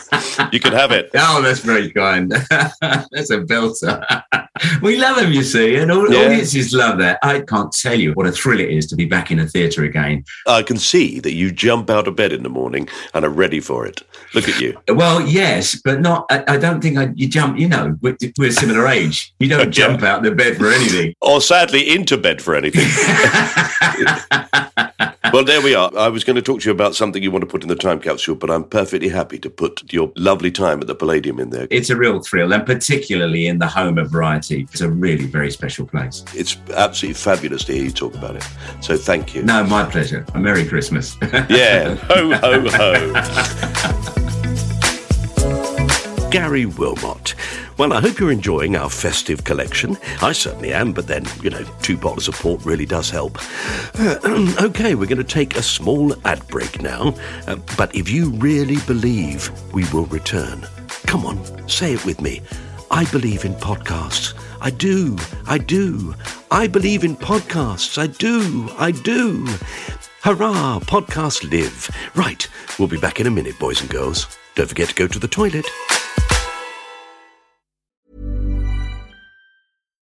you can have it." (laughs) Oh, that's very kind. (laughs) that's a belter. (laughs) we love them, you see, and all, yeah. audiences love that. I can't tell you what a thrill it is to be back in a theatre again. I can see that you jump out of bed in the morning and are ready for it. Look at you. Well, yes, but not. I, I don't think I, you jump you know, we're, we're similar age. You don't jump out of bed for anything. Or sadly into bed for anything. Well, there we are. I was going to talk to you about something you want to put in the time capsule, but I'm perfectly happy to put your lovely time at the Palladium in there. It's a real thrill, and particularly in the home of variety, it's a really very special place. It's absolutely fabulous to hear you talk about it. So thank you. No, my pleasure. A Merry Christmas. (laughs) yeah. Ho, ho, ho. (laughs) Gary Wilmot. Well, I hope you're enjoying our festive collection. I certainly am, but then, you know, two bottles of port really does help. Uh, (clears throat) okay, we're going to take a small ad break now. Uh, but if you really believe we will return, come on, say it with me. I believe in podcasts. I do. I do. I believe in podcasts. I do. I do. Hurrah, podcasts live. Right, we'll be back in a minute, boys and girls. Don't forget to go to the toilet.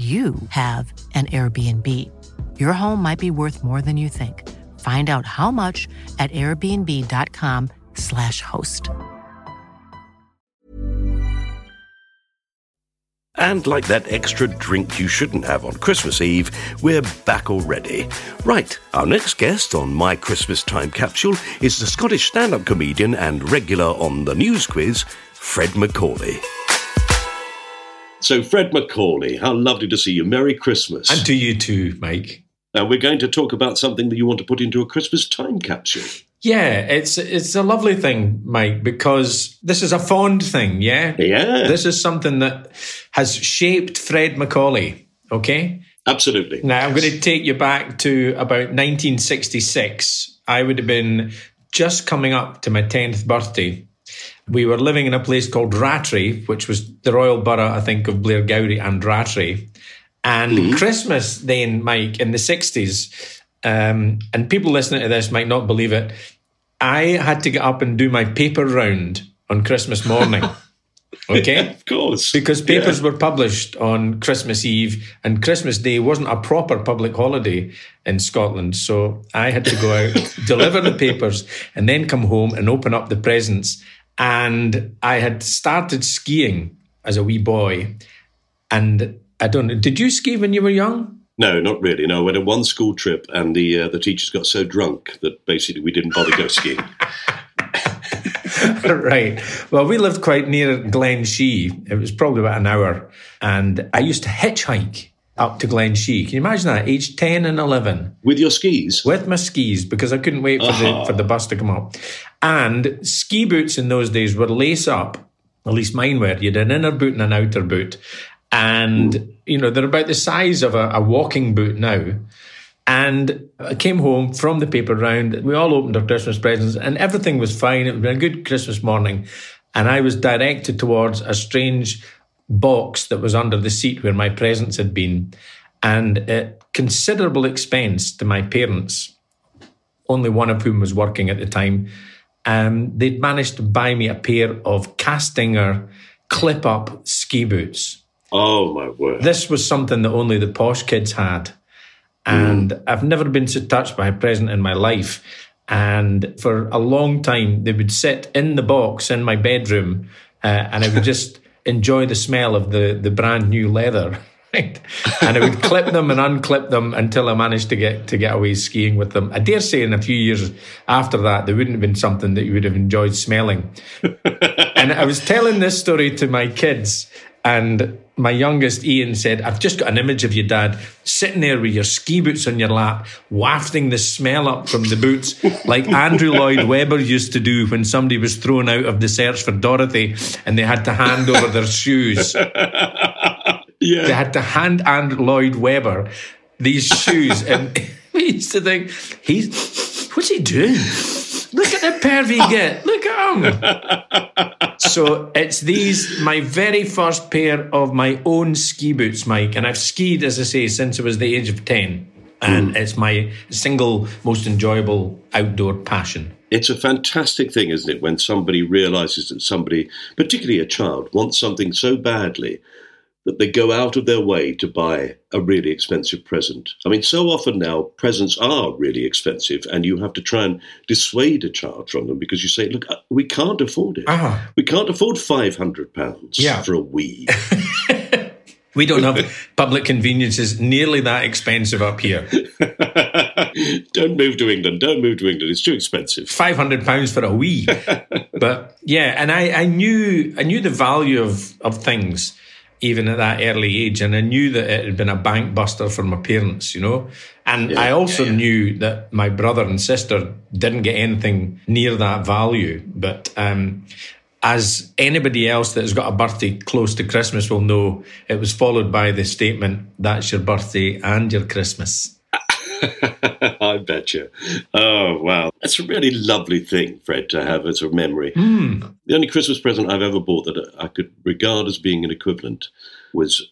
you have an Airbnb. Your home might be worth more than you think. Find out how much at airbnb.com/slash host. And like that extra drink you shouldn't have on Christmas Eve, we're back already. Right, our next guest on My Christmas Time Capsule is the Scottish stand up comedian and regular on the news quiz, Fred Macaulay. So, Fred Macaulay, how lovely to see you. Merry Christmas. And to you too, Mike. Now, we're going to talk about something that you want to put into a Christmas time capsule. Yeah, it's it's a lovely thing, Mike, because this is a fond thing, yeah? Yeah. This is something that has shaped Fred Macaulay, okay? Absolutely. Now, I'm going to take you back to about 1966. I would have been just coming up to my 10th birthday. We were living in a place called Rattray, which was the royal borough, I think, of Blairgowrie and Rattray. And Mm-hmm. Christmas then, Mike, in the 60s, um, and people listening to this might not believe it, I had to get up and do my paper round on Christmas morning. (laughs) Okay? of course. Because papers were published on Christmas Eve, and Christmas Day wasn't a proper public holiday in Scotland. So I had to go out, (laughs) deliver the papers, and then come home and open up the presents. And I had started skiing as a wee boy. And I don't know, did you ski when you were young? No, not really. No, I went on one school trip, and the uh, the teachers got so drunk that basically we didn't bother go skiing. (laughs) (laughs) right. Well, we lived quite near Glen Shee. It was probably about an hour. And I used to hitchhike up to Glen Shee. Can you imagine that? Age 10 and 11. With your skis? With my skis, because I couldn't wait for, Ah. the, for the bus to come up. And ski boots in those days were lace up. At least mine were. You had an inner boot and an outer boot. And, you know, they're about the size of a, a walking boot now. And I came home from the paper round. We all opened our Christmas presents and everything was fine. It was a good Christmas morning. And I was directed towards a strange box that was under the seat where my presents had been. And at considerable expense to my parents, only one of whom was working at the time, um, they'd managed to buy me a pair of Kastinger clip up ski boots. Oh my word! This was something that only the posh kids had. And I've never been so touched by a present in my life. And for a long time, they would sit in the box in my bedroom, uh, and I would (laughs) just enjoy the smell of the the brand new leather. (laughs) Right. And I would clip them and unclip them until I managed to get to get away skiing with them. I dare say in a few years after that, they wouldn't have been something that you would have enjoyed smelling. (laughs) and I was telling this story to my kids, and my youngest Ian said, I've just got an image of your dad sitting there with your ski boots on your lap, wafting the smell up from the boots, (laughs) like Andrew Lloyd Webber used to do when somebody was thrown out of the search for Dorothy and they had to hand over their shoes. (laughs) Yeah. They had to hand Andrew Lloyd Webber these shoes. and (laughs) we used to think, he's, what's he doing? Look at the pervy get. Look at him. (laughs) so it's these, my very first pair of my own ski boots, Mike. And I've skied, as I say, since I was the age of 10. And hmm. it's my single most enjoyable outdoor passion. It's a fantastic thing, isn't it, when somebody realizes that somebody, particularly a child, wants something so badly that they go out of their way to buy a really expensive present. I mean, so often now presents are really expensive, and you have to try and dissuade a child from them because you say, "Look, uh, we can't afford it. Ah. We can't afford five hundred pounds Yeah. for a Wii." (laughs) We don't have public conveniences nearly that expensive up here. (laughs) don't move to England. Don't move to England. It's too expensive. Five hundred pounds for a wee. (laughs) but yeah, and I, I knew I knew the value of of things even at that early age, and I knew that it had been a bank buster for my parents, you know. And Yeah, I also yeah, yeah. knew that my brother and sister didn't get anything near that value. But um, as anybody else that has got a birthday close to Christmas will know, it was followed by the statement, "That's your birthday and your Christmas." (laughs) I bet you. Oh, wow. That's a really lovely thing, Fred, to have as a memory. Hmm. The only Christmas present I've ever bought that I could regard as being an equivalent was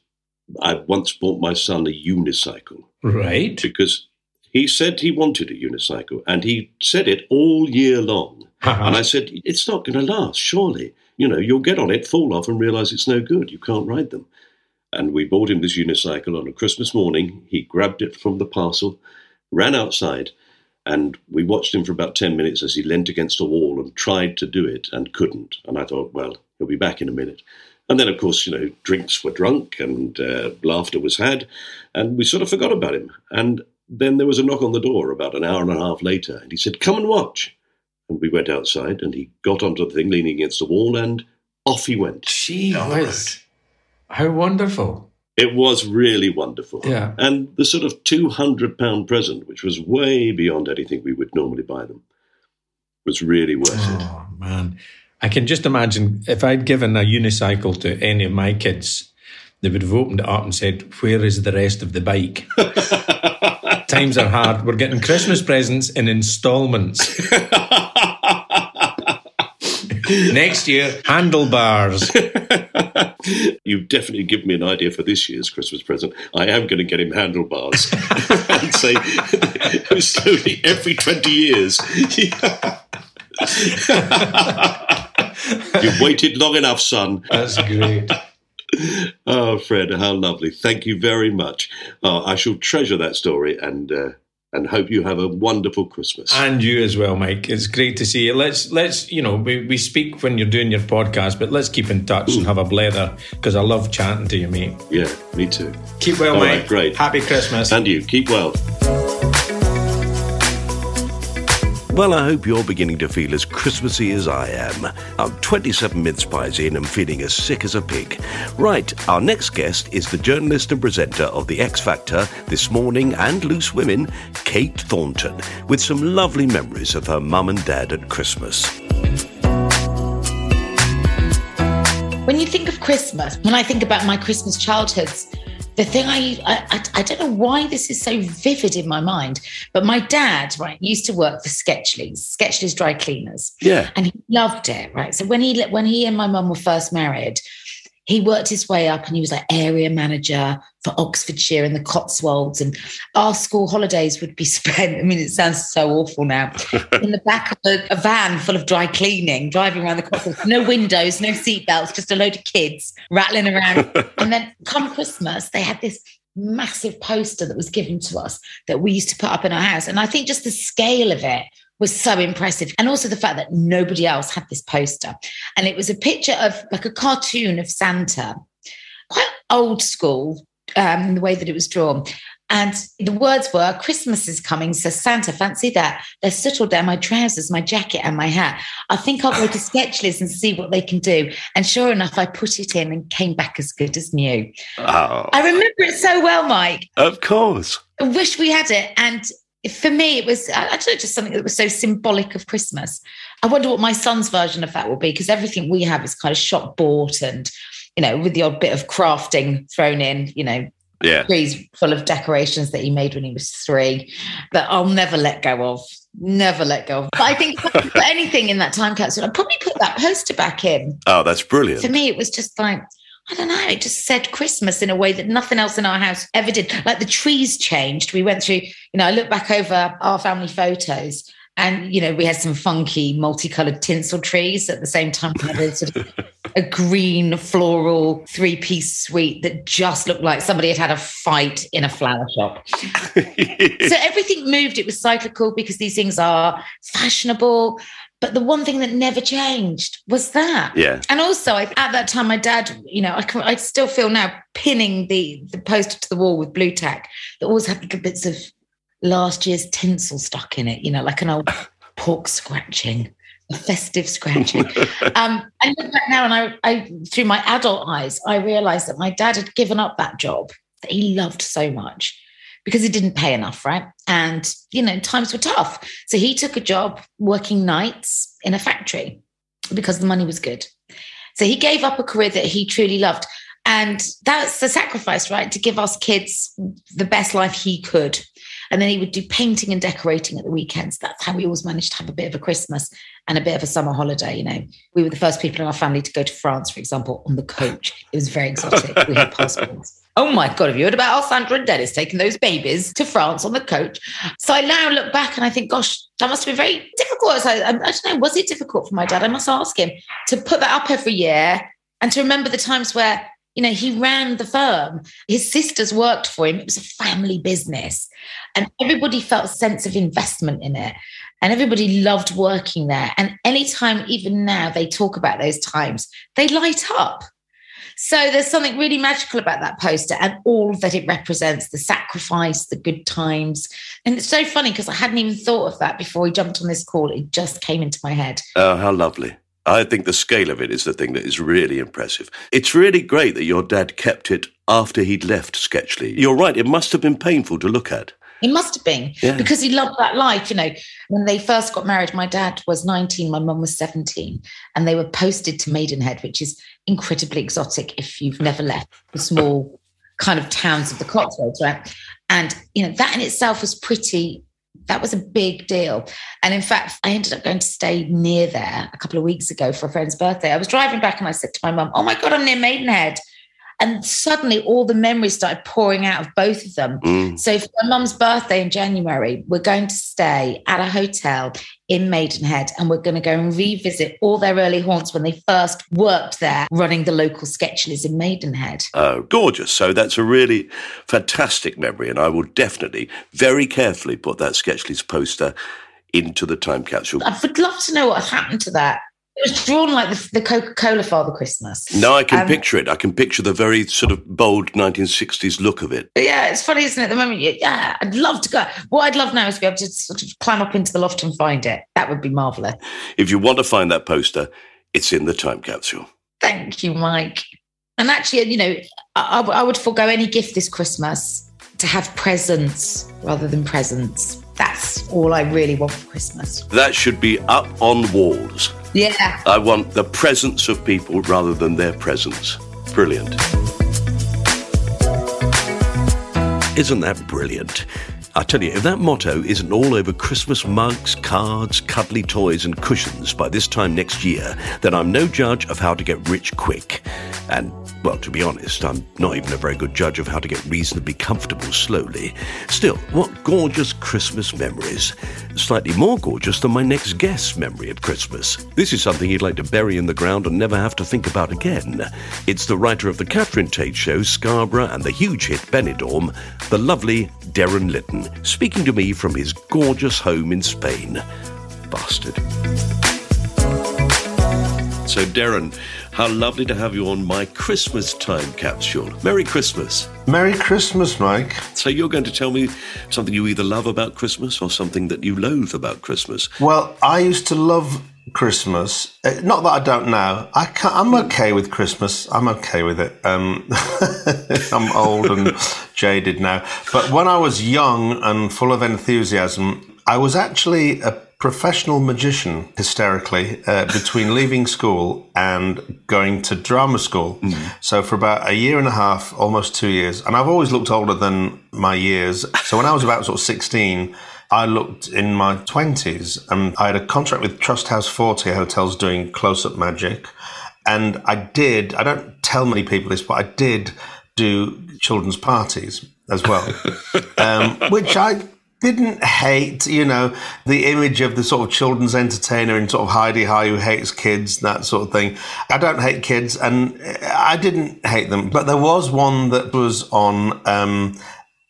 I once bought my son a unicycle Right. because he said he wanted a unicycle and he said it all year long. And I said, It's not going to last, surely. You know, you'll get on it, fall off, and realize it's no good. You can't ride them. And we bought him this unicycle on a Christmas morning. He grabbed it from the parcel, ran outside, and we watched him for about 10 minutes as he leant against a wall and tried to do it and couldn't. And I thought, well, he'll be back in a minute. And then, of course, you know, drinks were drunk and uh, laughter was had, and we sort of forgot about him. And then there was a knock on the door about an hour and a half later, and he said, Come and watch. And we went outside, and he got onto the thing leaning against the wall, and off he went. Gee whiz. How wonderful. It was really wonderful. Yeah. And the sort of £200 present, which was way beyond anything we would normally buy them, was really worth it. Oh man, I can just imagine if I'd given a unicycle to any of my kids, they would have opened it up and said, "Where is the rest of the bike?" (laughs) Times are hard. We're getting Christmas presents in instalments. (laughs) Next year, handlebars. (laughs) You've definitely given me an idea for this year's Christmas present. I am going to get him handlebars (laughs) and say, (laughs) slowly every 20 years. You've waited long enough, son. That's great. Oh, Fred, how lovely. Thank you very much. Oh, I shall treasure that story and. Uh, and hope you have a wonderful Christmas. And you as well, Mike. It's great to see you. Let's let's you know we, we speak when you're doing your podcast, but let's keep in touch and mm. have a blather because I love chatting to you, mate. Yeah, me too. Keep well, All mate. right, great. Happy Christmas. And you, keep well. Well, I hope you're beginning to feel as Christmassy as I am. I'm 27 mince pies in and feeling as sick as a pig. Right, our next guest is the journalist and presenter of The X Factor, This Morning and Loose Women, Kate Thornton, with some lovely memories of her mum and dad at Christmas. When you think of Christmas, when I think about my Christmas childhoods, the thing I, I I don't know why this is so vivid in my mind, but my dad right used to work for Sketchley's, Sketchley's dry cleaners, Yeah. and he loved it. Right, so when he when he and my mum were first married, he worked his way up and he was like area manager for Oxfordshire and the Cotswolds. And our school holidays would be (laughs) spent, I mean, it sounds so awful now, (laughs) in the back of a, a van full of dry cleaning, driving around the Cotswolds. No windows, no seatbelts, just a load of kids rattling around. (laughs) and then come Christmas, they had this massive poster that was given to us that we used to put up in our house. And I think just the scale of it was so impressive. And also the fact that nobody else had this poster. And it was a picture of like a cartoon of Santa, quite old school um, the way that it was drawn. And the words were, Christmas is coming, says Santa, fancy that. They're settled down my trousers, my jacket, and my hat. I think I'll go to (laughs) Sketchley's and see what they can do. And sure enough, I put it in and came back as good as new. Oh, I remember it so well, Mike. of course. I wish we had it. And for me, it was uh, don't know, just something that was so symbolic of Christmas. I wonder what my son's version of that will be because everything we have is kind of shop bought and, you know, with the odd bit of crafting thrown in, you know, Yeah. trees full of decorations that he made when he was three that I'll never let go of. Never let go of. But I think if I put anything in that time capsule, I'd probably put that poster back in. Oh, that's brilliant. For me, it was just like, I don't know, it just said Christmas in a way that nothing else in our house ever did. Like the trees changed. We went through, you know, I look back over our family photos and, you know, we had some funky multicolored tinsel trees at the same time. We had a sort of (laughs) a green floral three piece suite that just looked like somebody had had a fight in a flower shop. (laughs) so everything moved. It was cyclical because these things are fashionable. But the one thing that never changed was that. Yeah. And also, I, at that time, my dad, you know, I, can, I still feel now pinning the the poster to the wall with Blu Tack that always had little bits of last year's tinsel stuck in it, you know, like an old (laughs) pork scratching, a festive scratching. um, and look back now, and I, I, through my adult eyes, I realised that my dad had given up that job that he loved so much because it didn't pay enough, right? And you know, times were tough, so he took a job working nights in a factory because the money was good. So he gave up a career that he truly loved. And that's the sacrifice, right? To give us kids the best life he could. And then he would do painting and decorating at the weekends. That's how we always managed to have a bit of a Christmas and a bit of a summer holiday. You know, we were the first people in our family to go to France, for example, on the coach. It was very exotic. We had passports. Oh my God, have you heard about our Sandra and Dennis taking those babies to France on the coach? So I now look back and I think, gosh, that must been very difficult. So I, I don't know, was it difficult for my dad? I must ask him to put that up every year and to remember the times where you know, he ran the firm. His sisters worked for him. It was a family business. And everybody felt a sense of investment in it. And everybody loved working there. And anytime, even now, they talk about those times, they light up. So there's something really magical about that poster and all that it represents the sacrifice, the good times. And it's so funny because I hadn't even thought of that before we jumped on this call. It just came into my head. Oh, how lovely. I think the scale of it is the thing that is really impressive. It's really great that your dad kept it after he'd left Sketchley. You're right, it must have been painful to look at. It must have been Yeah. because he loved that life. You know, when they first got married, my dad was 19, my mum was 17, and they were posted to Maidenhead, which is incredibly exotic if you've never left the small kind of towns of the Cotswolds, right? And, you know, that in itself was pretty, that was a big deal. And in fact, I ended up going to stay near there a couple of weeks ago for a friend's birthday. I was driving back and I said to my mum, Oh my God, I'm near Maidenhead. And suddenly all the memories started pouring out of both of them. Mm. So for my mum's birthday in January, we're going to stay at a hotel in Maidenhead and we're going to go and revisit all their early haunts when they first worked there running the local Sketchley's in Maidenhead. Oh, gorgeous. So that's a really fantastic memory, and I will definitely, very carefully put that Sketchley's poster into the time capsule. I would love to know what happened to that. It was drawn like the, the Coca-Cola Father Christmas. No, I can Um, picture it. I can picture the very sort of bold 1960s look of it. Yeah, it's funny, isn't it? At the moment, yeah, I'd love to go. What I'd love now is to be able to sort of climb up into the loft and find it. That would be marvelous. If you want to find that poster, it's in the time capsule. Thank you, Mike. And actually, you know, I, I would forego any gift this Christmas to have presents rather than presents. That's all I really want for Christmas. That should be up on walls. Yeah. I want the presence of people rather than their presence. Brilliant. Isn't that brilliant? I tell you, if that motto isn't all over Christmas mugs, cards, cuddly toys, and cushions by this time next year, then I'm no judge of how to get rich quick. And Well, to be honest, I'm not even a very good judge of how to get reasonably comfortable slowly. Still, what gorgeous Christmas memories. Slightly more gorgeous than my next guest's memory of Christmas. This is something he'd like to bury in the ground and never have to think about again. It's the writer of the Catherine Tate Show, Scarborough, and the huge hit Benidorm, the lovely Derren Litten, speaking to me from his gorgeous home in Spain. Bastard. So, Derren, how lovely to have you on my Christmas time capsule. Merry Christmas. Merry Christmas, Mike. So, you're going to tell me something you either love about Christmas or something that you loathe about Christmas. Well, I used to love Christmas. Uh, Not that I don't now. I can't, I'm okay with Christmas. I'm okay with it. Um, (laughs) I'm old and jaded now. But when I was young and full of enthusiasm, I was actually a professional magician, hysterically, uh, between leaving school and going to drama school. So for about a year and a half, almost two years, and I've always looked older than my years. So when I was about sort of 16, I looked in my 20s and I had a contract with Trusthouse Forte Hotels doing close up magic. And I did, I don't tell many people this, but I did do children's parties as well, (laughs) um, which I didn't hate, you know, the image of the sort of children's entertainer in sort of Hi-de-Hi who hates kids, that sort of thing. I don't hate kids and I didn't hate them, but there was one that was on um,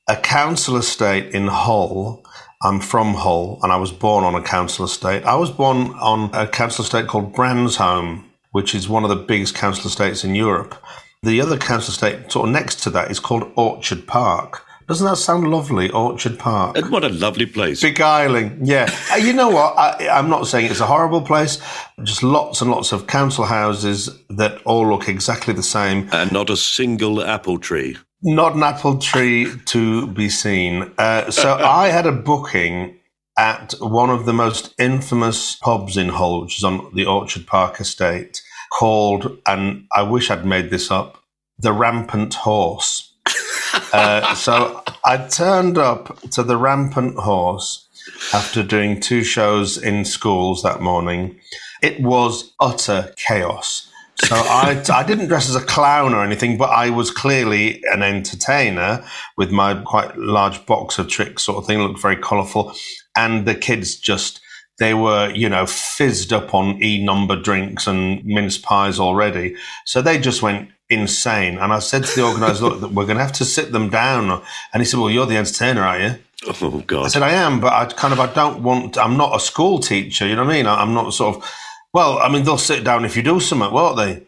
a council estate in Hull. I'm from Hull and I was born on a council estate. I was born on a council estate called Bransholme, which is one of the biggest council estates in Europe. The other council estate sort of next to that is called Orchard Park. Doesn't that sound lovely, Orchard Park? And what a lovely place. Beguiling, yeah. Uh, you know what? I, I'm not saying it's a horrible place. Just lots and lots of council houses that all look exactly the same. And not a single apple tree. Not an apple tree to be seen. Uh, so (laughs) I had a booking at one of the most infamous pubs in Hull, which is on the Orchard Park estate, called, and I wish I'd made this up, the Rampant Horse. (laughs) Uh, so I turned up to the Rampant Horse after doing two shows in schools that morning. It was utter chaos. So I, I didn't dress as a clown or anything, but I was clearly an entertainer with my quite large box of tricks sort of thing, looked very colourful. And the kids just, they were, you know, fizzed up on E number drinks and mince pies already. So they just went insane. And I said to the organizer, look, we're going to have to sit them down. And he said, well, you're the entertainer, are you? Oh, God. I said, I am, but I kind of, I don't want, I'm not a school teacher, you know what I mean? I- I'm not sort of, well, I mean, they'll sit down if you do something, won't they?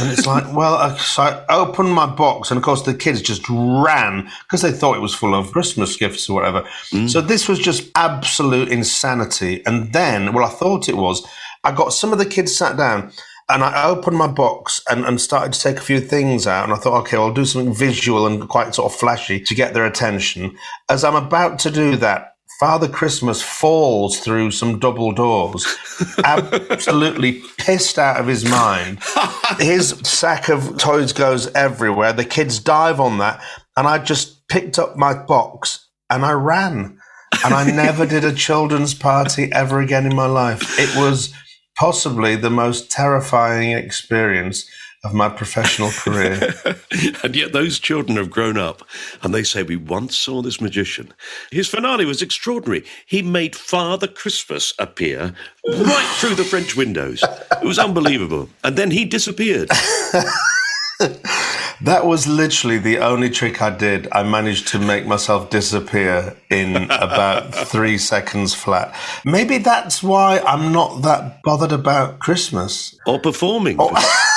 And it's like, well, I, so I opened my box, and of course, the kids just ran because they thought it was full of Christmas gifts or whatever. Mm. So this was just absolute insanity. And then, well, I thought it was, I got some of the kids sat down. And I opened my box and, and started to take a few things out. And I thought, okay, I'll do something visual and quite sort of flashy to get their attention. As I'm about to do that, Father Christmas falls through some double doors, (laughs) absolutely pissed out of his mind. His sack of toys goes everywhere. The kids dive on that. And I just picked up my box and I ran. And I never did a children's party ever again in my life. It was possibly the most terrifying experience of my professional career. (laughs) and yet those children have grown up and they say we once saw this magician. His finale was extraordinary. He made Father Christmas appear right through the French windows. It was unbelievable. And then he disappeared. (laughs) That was literally the only trick I did. I managed to make myself disappear in about three seconds flat. Maybe that's why I'm not that bothered about Christmas. Or performing. (laughs)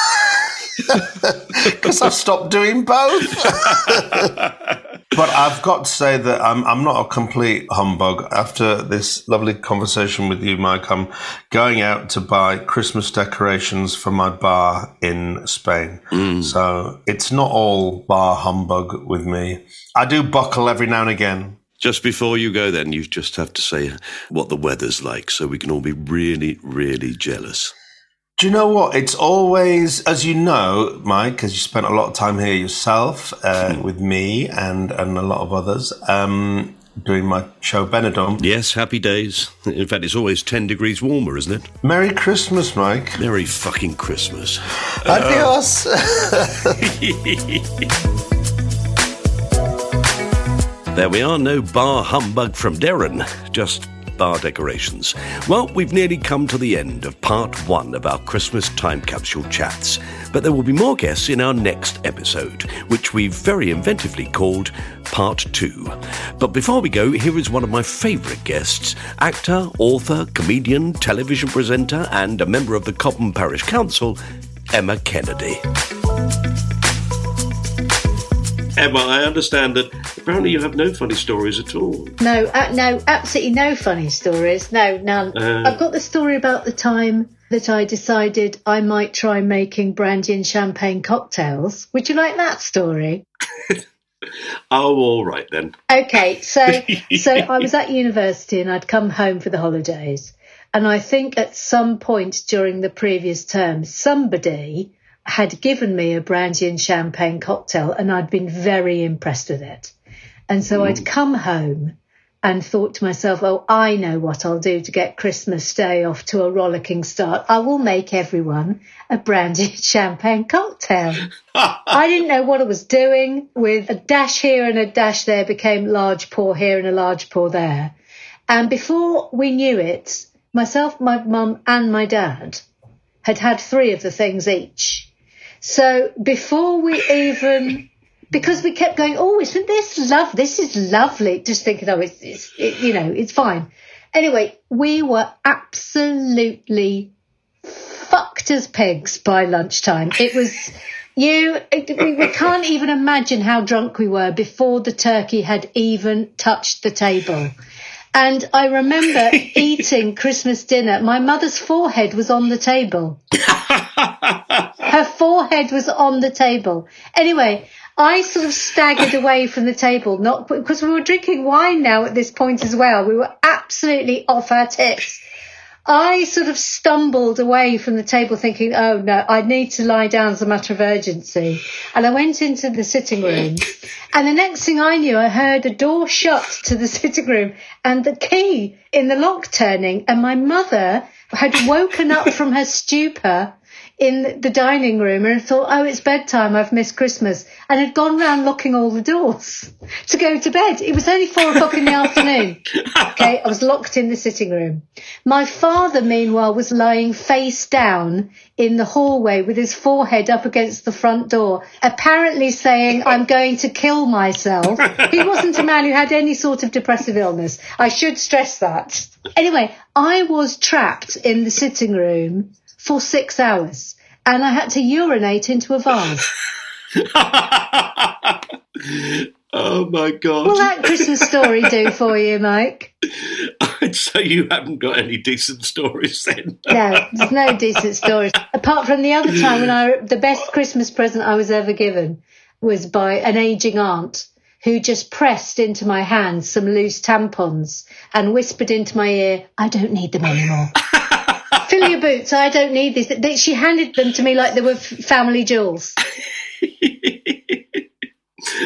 (laughs) Because I've stopped doing both. (laughs) but I've got to say that I'm, I'm not a complete humbug. After this lovely conversation with you, Mike, I'm going out to buy Christmas decorations for my bar in Spain. Mm. So it's not all bar humbug with me. I do buckle every now and again. Just before you go, then, you just have to say what the weather's like so we can all be really, really jealous. Do you know what? It's always, as you know, Mike, because you spent a lot of time here yourself uh, with me and, and a lot of others. Um, doing my show Benidorm. Yes, happy days. In fact, it's always 10 degrees warmer, isn't it? Merry Christmas, Mike. Merry fucking Christmas. Adios. (laughs) There we are, no bar humbug from Derren, just bar decorations. Well, we've nearly come to the end of part one of our Christmas time capsule chats, but there will be more guests in our next episode, which we've very inventively called Part Two. But before we go, here is one of my favourite guests actor, author, comedian, television presenter, and a member of the Cobham Parish Council, Emma Kennedy. Emma, I understand that apparently you have no funny stories at all. No, uh, no, absolutely no funny stories. No, none. Uh. I've got the story about the time that I decided I might try making brandy and champagne cocktails. Would you like that story? (laughs) Oh, all right then. Okay, so (laughs) so I was at university and I'd come home for the holidays, and I think at some point during the previous term, somebody had given me a brandy and champagne cocktail, and I'd been very impressed with it. And so I'd hmm. come home and thought to myself, oh, I know what I'll do to get Christmas Day off to a rollicking start. I will make everyone a brandy and (laughs) champagne cocktail. (laughs) I didn't know what I was doing with a dash here and a dash there became large pour here and a large pour there. And before we knew it, myself, my mum and my dad had had three of the things each. So before we even, because we kept going, oh, isn't this love? This is lovely. Just thinking, oh, it's, it's it, you know, it's fine. Anyway, we were absolutely fucked as pigs by lunchtime. It was, you, we, we can't even imagine how drunk we were before the turkey had even touched the table. And I remember (laughs) eating Christmas dinner. My mother's forehead was on the table. (laughs) Her forehead was on the table. Anyway, I sort of staggered away from the table, not because we were drinking wine now at this point as well. We were absolutely off our tits. I sort of stumbled away from the table thinking, oh no, I need to lie down as a matter of urgency. And I went into the sitting room. And the next thing I knew, I heard a door shut to the (laughs) sitting room and the key in the lock turning. And my mother had woken up from her stupor in the dining room and thought, oh, it's bedtime, I've missed Christmas, and had gone round locking all the doors (laughs) to go to bed. It was only four o'clock in the (laughs) afternoon. Okay, I was locked in the sitting room. My father, meanwhile, was lying face down in the hallway with his forehead up against the front door, apparently saying, I'm going to kill myself. He wasn't a man who had any sort of depressive illness. I should stress that. Anyway, I was trapped in the sitting room for six hours and I had to urinate into a vase. (laughs) Oh my God. Will that Christmas story do for you, Mike? I'd say you haven't got any decent stories then. No, there's no decent stories. Apart from the other time when I, the best Christmas present I was ever given was by an aging aunt who just pressed into my hand some loose tampons and whispered into my ear, I don't need them anymore. (laughs) Fill your boots. I don't need this. She handed them to me like they were family jewels. (laughs)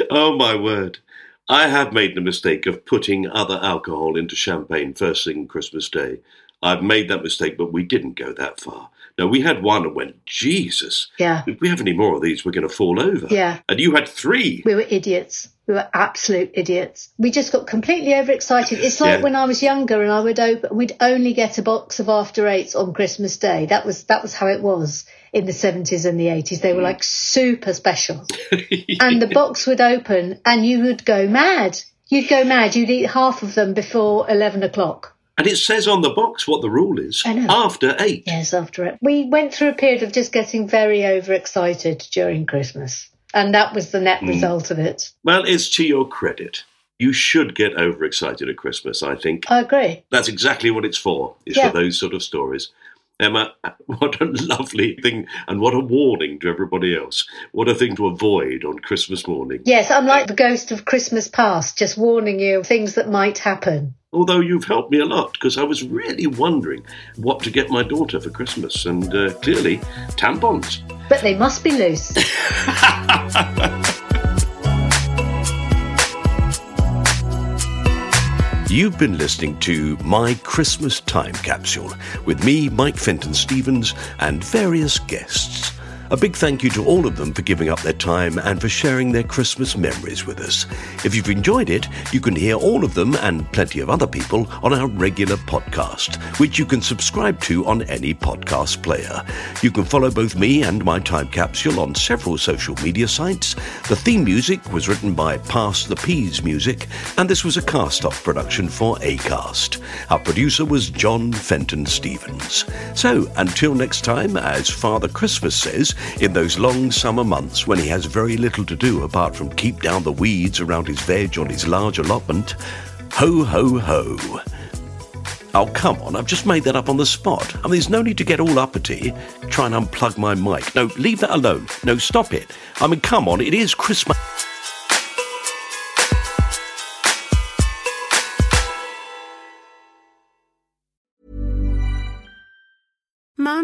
Oh my word. I have made the mistake of putting other alcohol into champagne first thing Christmas Day. I've made that mistake, but we didn't go that far. No, we had one and went, Jesus. Yeah. If we have any more of these, we're going to fall over. Yeah. And you had three. We were idiots. We were absolute idiots. We just got completely overexcited. It's like Yeah. when I was younger and I would open, we'd only get a box of after eights on Christmas Day. That was that was how it was in the seventies and the eighties. They were mm. like super special, (laughs) and the box would open and you would go mad. You'd go mad. You'd eat half of them before eleven o'clock. And it says on the box what the rule is. I know. After eight. Yes, after it. We went through a period of just getting very overexcited during Christmas, and that was the net Mm. result of it. Well, it's to your credit. You should get overexcited at Christmas, I think. I agree. That's exactly what it's for, is Yeah. for those sort of stories. Emma, (laughs) what a lovely thing, and what a warning to everybody else. What a thing to avoid on Christmas morning. Yes, I'm like the ghost of Christmas past, just warning you of things that might happen. Although you've helped me a lot, because I was really wondering what to get my daughter for Christmas, and uh, clearly, tampons. But they must be loose. (laughs) You've been listening to My Christmas Time Capsule with me, Mike Fenton Stevens, and various guests. A big thank you to all of them for giving up their time and for sharing their Christmas memories with us. If you've enjoyed it, you can hear all of them and plenty of other people on our regular podcast, which you can subscribe to on any podcast player. You can follow both me and my time capsule on several social media sites. The theme music was written by Pass the Peas Music, and this was a cast off production for ACAST. Our producer was John Fenton Stevens. So, until next time, as Father Christmas says, in those long summer months when he has very little to do apart from keep down the weeds around his veg on his large allotment. Ho, ho, ho. Oh, come on, I've just made that up on the spot. I mean, there's no need to get all uppity. Try and unplug my mic. No, leave that alone. No, stop it. I mean, come on, it is Christmas.